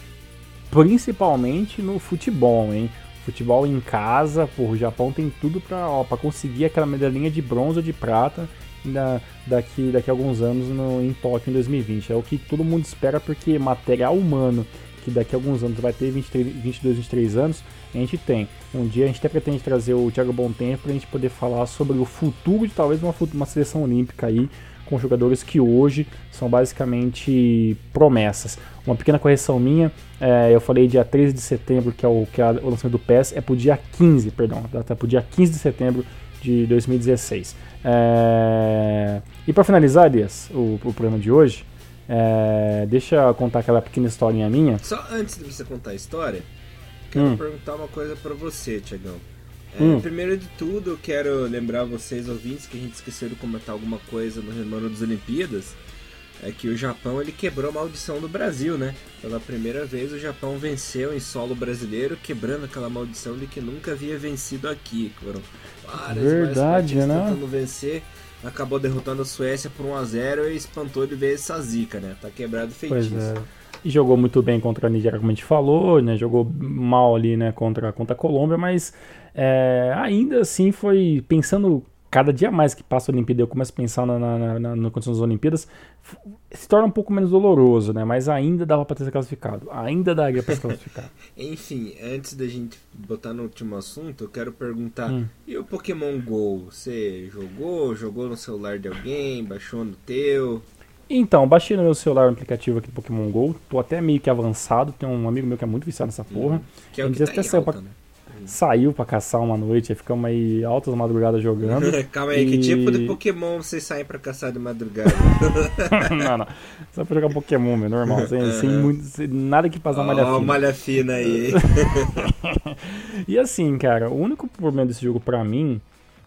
principalmente no futebol, hein? Futebol em casa, pô, o Japão tem tudo pra conseguir aquela medalhinha de bronze ou de prata da- daqui, daqui a alguns anos no, em Tóquio em 2020. É o que todo mundo espera, porque material humano que daqui a alguns anos vai ter 23, 22, 23 anos, a gente tem. Um dia a gente até pretende trazer o Thiago Bontempo pra gente poder falar sobre o futuro de talvez uma, uma seleção olímpica aí, com jogadores que hoje são basicamente promessas. Uma pequena correção minha, é, eu falei dia 13 de setembro, que é o, que é o lançamento do PES, é pro dia 15, perdão, data pro dia 15 de setembro de 2016. É, E para finalizar, Elias, o, o programa de hoje, é, deixa eu contar aquela pequena historinha minha. Só antes de você contar a história, quero Hum. perguntar uma coisa pra você, Tiagão. É, Hum. Primeiro de tudo, eu quero lembrar vocês, ouvintes, que a gente esqueceu de comentar alguma coisa no Remando das Olimpíadas. É que o Japão ele quebrou a maldição do Brasil, né? Pela primeira vez o Japão venceu em solo brasileiro, quebrando aquela maldição de que nunca havia vencido aqui. Foram várias Verdade, várias né? tentando vencer, acabou derrotando a Suécia por 1 a 0 e espantou de vez essa zica, né? Tá quebrado o Pois feitiço. é. E jogou muito bem contra a Nigéria, como a gente falou, né? Jogou mal ali, né, contra, contra a Colômbia, mas é, ainda assim foi pensando cada dia mais que passa a Olimpíada, eu começo a pensar na, na, na, na, condição das Olimpíadas, se torna um pouco menos doloroso, né? Mas ainda dava pra ter se classificado. Ainda daria pra se classificar. [LAUGHS] Enfim, antes da gente botar no último assunto, eu quero perguntar: Hum. e o Pokémon GO? Você jogou? Jogou no celular de alguém? Baixou no teu? Então, baixei no meu celular o aplicativo aqui do Pokémon GO. Tô até meio que avançado. Tem um amigo meu que é muito viciado nessa porra. Que é o que tá saiu alta, pra- né? Saiu pra caçar uma noite, aí ficamos aí altas madrugadas jogando. [LAUGHS] Calma aí, que E- tipo de Pokémon vocês saem pra caçar de madrugada? [LAUGHS] não, não. Só pra jogar Pokémon, meu, normal. Sem, sem muito, sem nada que passar malha Ó, fina. malha fina aí. [LAUGHS] E assim, cara, o único problema desse jogo pra mim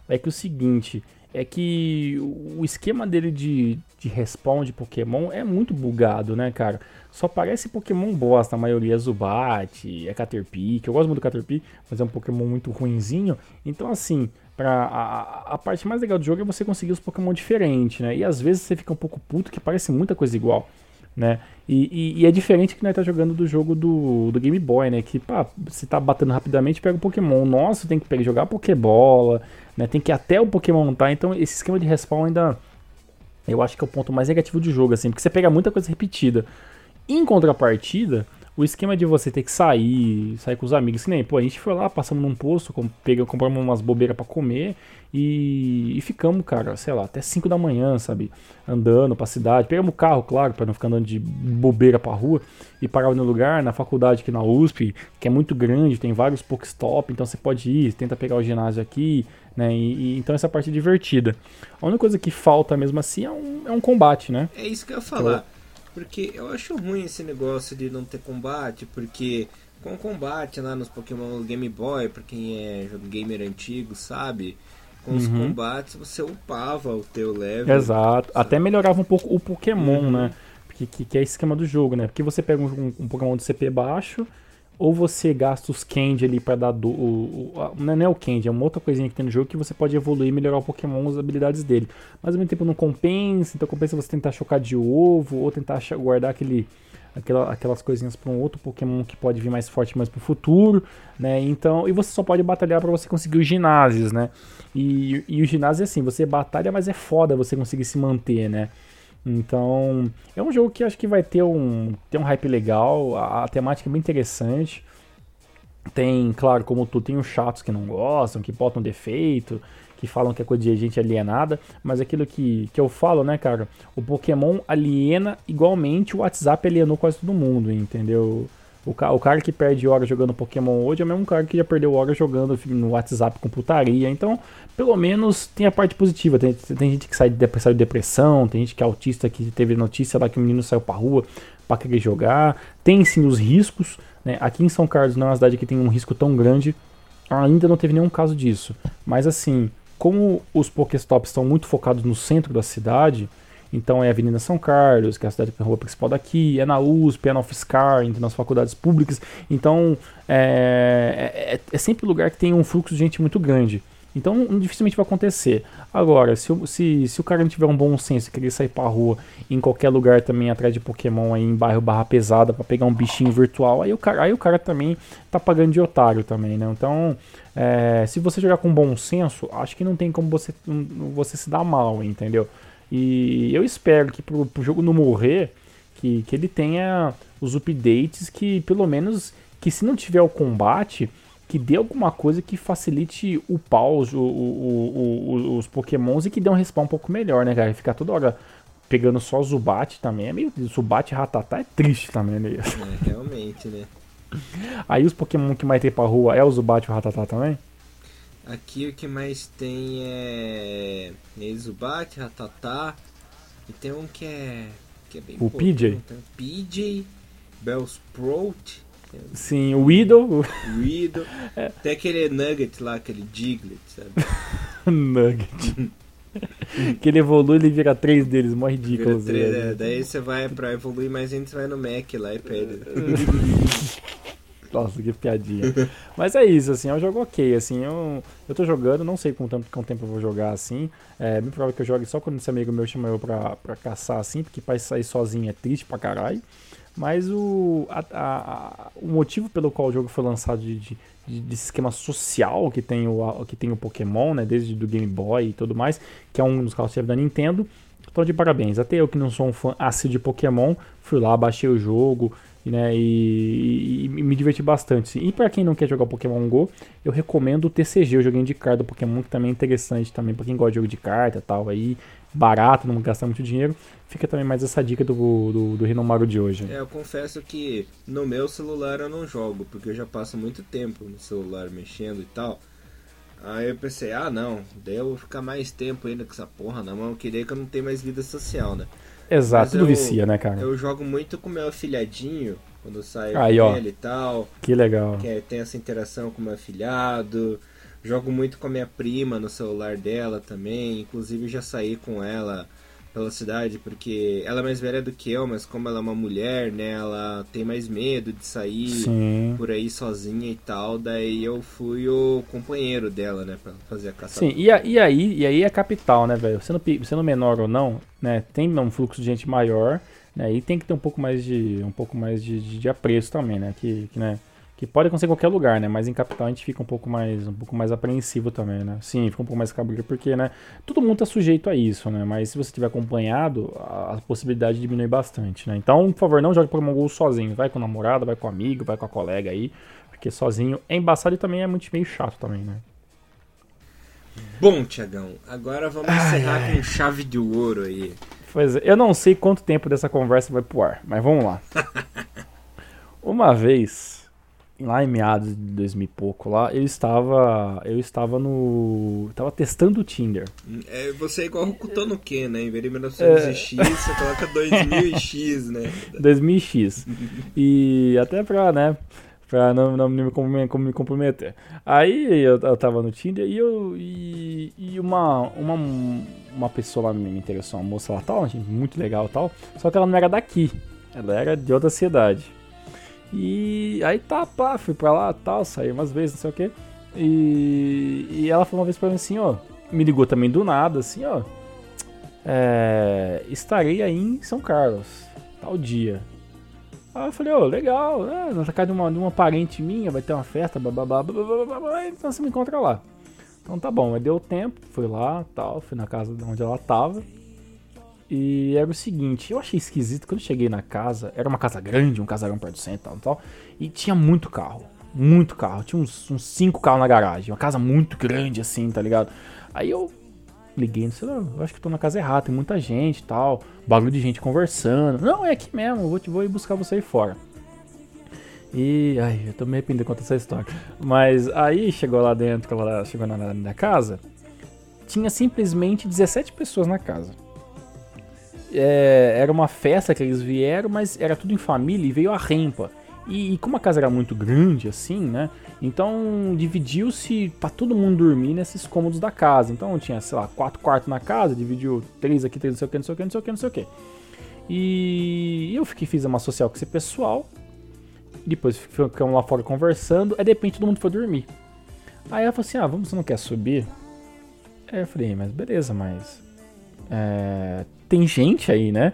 é que o seguinte, é que o esquema dele de, de respawn de Pokémon é muito bugado, né, cara? Só parece Pokémon bosta, a maioria é Zubat, é Caterpie, que eu gosto muito do Caterpie, mas é um Pokémon muito ruinzinho. Então, assim, pra, a, a parte mais legal do jogo é você conseguir os Pokémon diferentes, né? E às vezes você fica um pouco puto que parece muita coisa igual né? E, e- e é diferente que nós tá jogando do jogo do, do Game Boy, né? Que, pá, você tá batendo rapidamente pega o Pokémon. Nossa, tem que pegar, jogar Pokébola, né? Tem que ir até o Pokémon tá. Então, esse esquema de respawn ainda. Eu acho que é o ponto mais negativo do jogo, assim, porque você pega muita coisa repetida. Em contrapartida, o esquema de você ter que sair, sair com os amigos, que nem, pô, a gente foi lá, passamos num posto, com, pega, compramos umas bobeiras pra comer e, e ficamos, cara, sei lá, até 5 da manhã, sabe? Andando pra cidade. Pegamos o carro, claro, pra não ficar andando de bobeira pra rua e parava no lugar, na faculdade aqui na USP, que é muito grande, tem vários Pokestop, então você pode ir, tenta pegar o ginásio aqui, né? E, e- então essa parte é divertida. A única coisa que falta mesmo assim é um, é um combate, né? É isso que eu ia falar. Porque eu acho ruim esse negócio de não ter combate, porque com combate lá nos Pokémon Game Boy, pra quem é gamer antigo, sabe? Com os Uhum. combates você upava o teu level. Exato. Até melhorava um pouco o Pokémon, Uhum. né? Porque, que, que é esse esquema do jogo, né? Porque você pega um, um Pokémon de CP baixo, ou você gasta os Candy ali pra dar do. O, o- não é- não é o Candy, é uma outra coisinha que tem no jogo que você pode evoluir e melhorar o Pokémon, as habilidades dele. Mas ao mesmo tempo não compensa, então compensa você tentar chocar de ovo, ou tentar guardar aquele. Aquela, aquelas coisinhas para um outro Pokémon que pode vir mais forte mais pro futuro, né? Então, e você só pode batalhar para você conseguir os ginásios, né? E, e o ginásio é assim, você batalha, mas é foda você conseguir se manter, né? Então, é um jogo que acho que vai ter um, ter um hype legal, a, a temática é bem interessante. Tem, claro, como tu tem os chatos que não gostam, que botam defeito, que falam que é coisa de gente alienada, mas aquilo que, que eu falo, né, cara? O Pokémon aliena igualmente o WhatsApp alienou quase todo mundo, entendeu? O, ca o cara que perde hora jogando Pokémon hoje é o mesmo cara que já perdeu hora jogando no WhatsApp com putaria. Então, pelo menos tem a parte positiva. Tem, tem gente que sai de, de depressão, tem gente que é autista que teve notícia lá que o menino saiu pra rua pra querer jogar. Tem sim os riscos. Né? Aqui em São Carlos não é uma cidade que tem um risco tão grande. Ainda não teve nenhum caso disso. Mas assim, como os Pokéstops estão muito focados no centro da cidade, então é a Avenida São Carlos, que é a cidade rua principal daqui, é na USP, é na UFSCar, então nas faculdades públicas. Então é, é, é sempre lugar que tem um fluxo de gente muito grande. Então dificilmente vai acontecer. Agora, se, se, se o cara não tiver um bom senso e querer sair pra rua em qualquer lugar também atrás de Pokémon aí em bairro barra pesada para pegar um bichinho virtual, aí o, cara, aí o cara também tá pagando de otário também, né? Então, é, se você jogar com bom senso, acho que não tem como você, você se dar mal, entendeu? E eu espero que pro, pro jogo não morrer, que, que ele tenha os updates que pelo menos que se não tiver o combate, que dê alguma coisa que facilite o pause, o, o, o, os pokémons e que dê um respawn um pouco melhor, né, cara? Ficar toda hora pegando só Zubat também é meio. Zubat e Ratatá é triste também, né? É, realmente, né? [LAUGHS] Aí os Pokémon que mais tem pra rua é o Zubat e o Ratatá também? Aqui o que mais tem é. é Zubat, Ratatá. E tem um que é. Que é bem o PJ? PJ, Bellsprout. Sim, o Weedle. Weedle. É. Tem aquele Nugget lá, aquele Diglett, sabe? [LAUGHS] nugget. que ele evolui e ele vira três deles, mó ridículo. Três, é, daí você vai pra evoluir você vai no Mac lá e pede. [LAUGHS] Nossa, que piadinha. [LAUGHS] Mas é isso, assim, é um jogo ok, assim, eu, eu tô jogando, não sei quanto, quanto tempo eu vou jogar, assim, é bem provável que eu jogue só quando esse amigo meu chama eu pra, pra caçar, assim, porque pra sair sozinho é triste pra caralho. Mas o, a, a, o motivo pelo qual o jogo foi lançado de, de, de, esquema social que tem o, que tem o Pokémon, né, desde do Game Boy e tudo mais, que é um dos carros da Nintendo, então de parabéns. Até eu que não sou um fã assíduo de Pokémon, fui lá, baixei o jogo, né, e, e, e, me diverti bastante. Sim. E para quem não quer jogar Pokémon Go, eu recomendo o TCG, o joguinho de carta do Pokémon, que também é interessante também para quem gosta de jogo de carta tal, aí barato, não gastar muito dinheiro. Fica também mais essa dica do, do, do de hoje. É, eu confesso que no meu celular eu não jogo, porque eu já passo muito tempo no celular mexendo e tal. Aí eu pensei, ah não, daí eu vou ficar mais tempo ainda com essa porra na mão, queria que eu não tenha mais vida social, né? Exato, tudo eu, vicia, né, cara? Eu jogo muito com meu afilhadinho, quando eu saio Aí, com ó, ele e tal. Que legal. Que é, tem essa interação com meu afilhado. Jogo muito com a minha prima no celular dela também. Inclusive já saí com ela pela cidade, porque ela é mais velha do que eu, mas como ela é uma mulher, né, ela tem mais medo de sair Sim. por aí sozinha e tal, daí eu fui o companheiro dela, né, pra fazer a caçada. Sim, e, a, e aí, e aí é capital, né, velho, sendo, sendo menor ou não, né, tem um fluxo de gente maior, né, e tem que ter um pouco mais de, um pouco mais de, de, de apreço também, né, que, que né, que pode acontecer em qualquer lugar, né? Mas em capital a gente fica um pouco mais, um pouco mais apreensivo também, né? Sim, fica um pouco mais cabreiro porque, né? Todo mundo tá sujeito a isso, né? Mas se você tiver acompanhado, a, a possibilidade diminui bastante, né? Então, por favor, não jogue Pokémon GO sozinho. Vai com o namorado, vai com o amigo, vai com a colega aí, porque sozinho é embaçado e também é muito meio chato também, né? Bom, Tiagão, agora vamos ai, encerrar ai. com chave de ouro aí. Pois é, eu não sei quanto tempo dessa conversa vai pro ar, mas vamos lá. [LAUGHS] Uma vez lá em meados de 2000 e pouco lá, eu estava eu estava no estava testando o Tinder. É, você é igual o Kutono Ken, né? Em vez de 1900x, é... [LAUGHS] você coloca 2000x, né? 2000x. e até pra, né, pra não, não me, me comprometer. Aí eu, eu tava no Tinder e eu e, e uma, uma uma pessoa lá me interessou, uma moça lá tal, muito legal tal, só que ela não era daqui. Ela era de outra cidade. E aí tá, pá, fui pra lá tal, saí umas vezes, não sei o que. E, e ela falou uma vez pra mim assim, ó, me ligou também do nada, assim, ó. É, estarei aí em São Carlos, tal dia. Aí eu falei, ô, oh, legal, é, na casa de uma, de uma parente minha, vai ter uma festa, blá, blá, blá, blá, então você me encontra lá. Então tá bom, aí deu tempo, fui lá, tal, fui na casa onde ela tava. E era o seguinte, eu achei esquisito quando cheguei na casa, era uma casa grande, um casarão perto do centro e tal, tal, e tinha muito carro. Muito carro. Tinha uns, uns cinco carros na garagem. Uma casa muito grande, assim, tá ligado? Aí eu liguei no celular. Eu acho que tô na casa errada, tem muita gente e tal. Barulho de gente conversando. Não, é aqui mesmo, vou, te, vou ir buscar você aí fora. E. Ai, eu tô me arrependendo de contar essa história. Mas aí chegou lá dentro, lá, chegou na, na minha casa. Tinha simplesmente 17 pessoas na casa. É, era uma festa que eles vieram, mas era tudo em família e veio a rempa. E, e como a casa era muito grande, assim, né? Então dividiu-se para todo mundo dormir nesses cômodos da casa. Então tinha, sei lá, quatro quartos na casa, dividiu três aqui, três não sei o que, não sei o que, não sei o que, não sei o que. E eu fiquei, fiz uma social com esse pessoal. Depois ficamos lá fora conversando. Aí de repente todo mundo foi dormir. Aí ela falou assim: Ah, vamos, você não quer subir? Aí eu falei: Mas beleza, mas. É, tem gente aí, né?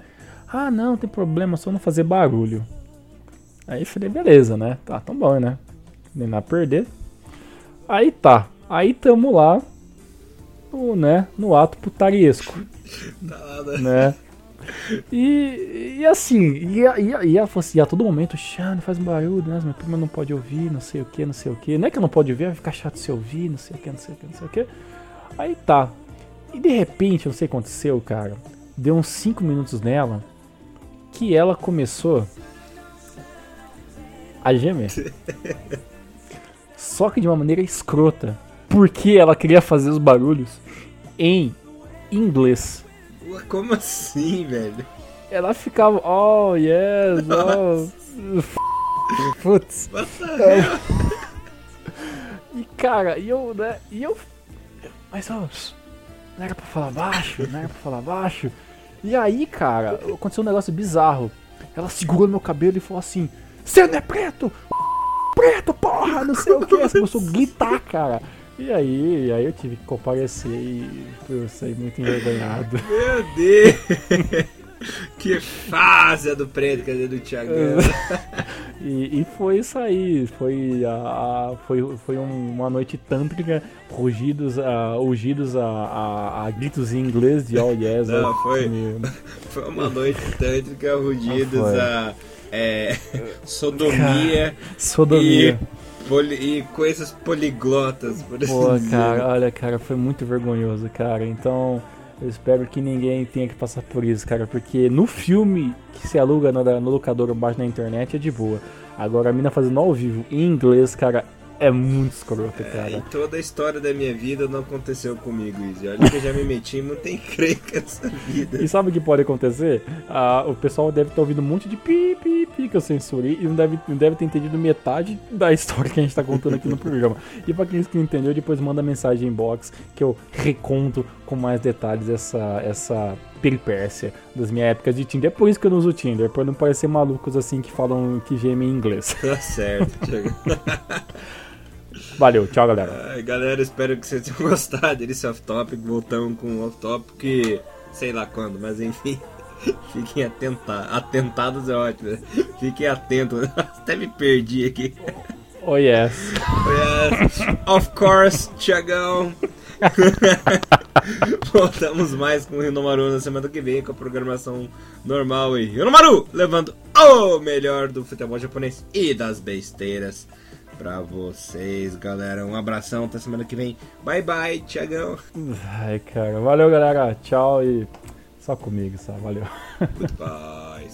Ah, não, tem problema, só não fazer barulho. Aí eu falei: Beleza, né? Tá, tão bom, né? Nem nada a perder. Aí tá. Aí tamo lá. No, né, no ato putariesco. Nada. né? E, e assim, e, e, e ela falou assim, a todo momento, Xane, faz um barulho, né? Minha prima não pode ouvir, não sei o que, não sei o que. Não é que não pode ouvir, vai ficar chato se ouvir, não sei o que, não sei o que, não sei o que. Aí tá. E de repente, não sei o que aconteceu, cara. Deu uns 5 minutos nela que ela começou a gemer. Só que de uma maneira escrota. Porque ela queria fazer os barulhos em inglês. Como assim, velho? Ela ficava, oh yes, oh. Putz. Hell? E cara, e eu, né? E eu. Mas ó, não era pra falar baixo, não era pra falar baixo. E aí, cara, aconteceu um negócio bizarro. Ela segurou meu cabelo e falou assim: Você não é preto? Preto, porra! Não sei o que. Ela começou a gritar, cara. E aí, aí eu tive que comparecer e eu saí muito envergonhado. Meu Deus! [LAUGHS] que fase do preto, quer dizer, do Thiagão. [LAUGHS] E, e foi isso aí, foi, a, a- foi, foi um- uma noite tântrica, rugidos, a, ungidos a, a, a gritos em inglês de oh yes, Não, oh, foi-. [LAUGHS] Foi uma noite tântrica, rugidos, Ah, a é, sodomia sodomia. e, poli- e coisas poliglotas, por assim Pô, dizer. cara, olha, cara, foi muito vergonhoso, cara. Então, eu espero que ninguém tenha que passar por isso, cara, porque no filme que se aluga no, no locador ou baixa na internet é de boa. Agora, a mina fazendo ao vivo em inglês, cara, é muito escroto, É, cara. em toda a história da minha vida não aconteceu comigo. E Olha que eu já me meti em muita encrenca nessa vida. E sabe o que pode acontecer? Ah, o pessoal deve ter ouvido um monte de pi, pi, pi que eu censurei e não deve, não deve ter entendido metade da [LAUGHS] história que a gente tá contando aqui no programa. E pra quem não entendeu, depois manda mensagem em box que eu reconto com mais detalhes essa, essa peripécia das minhas épocas de Tinder. É por isso que eu não uso Tinder, pra não parecer malucos assim que falam que gemem em inglês. Tá certo, Thiago. [LAUGHS] Valeu, tchau galera. Ai, galera, espero que vocês tenham [LAUGHS] gostado desse off-topic. Voltamos com o off-topic, sei lá quando, mas enfim. [LAUGHS] Fiquem atenta atentados, é ótimo. né? Fiquem atentos. [LAUGHS] Até me perdi aqui. Oh yes. Yes, of course, Tiagão. Voltamos mais com o Rinomaru na semana que vem com a programação normal e Rinomaru levando o melhor do futebol japonês e das besteiras pra vocês, galera. Um abração, até semana que vem. Bye bye, Tiagão. Ai, cara. Valeu, galera. Tchau e só comigo, só. Valeu. Goodbye.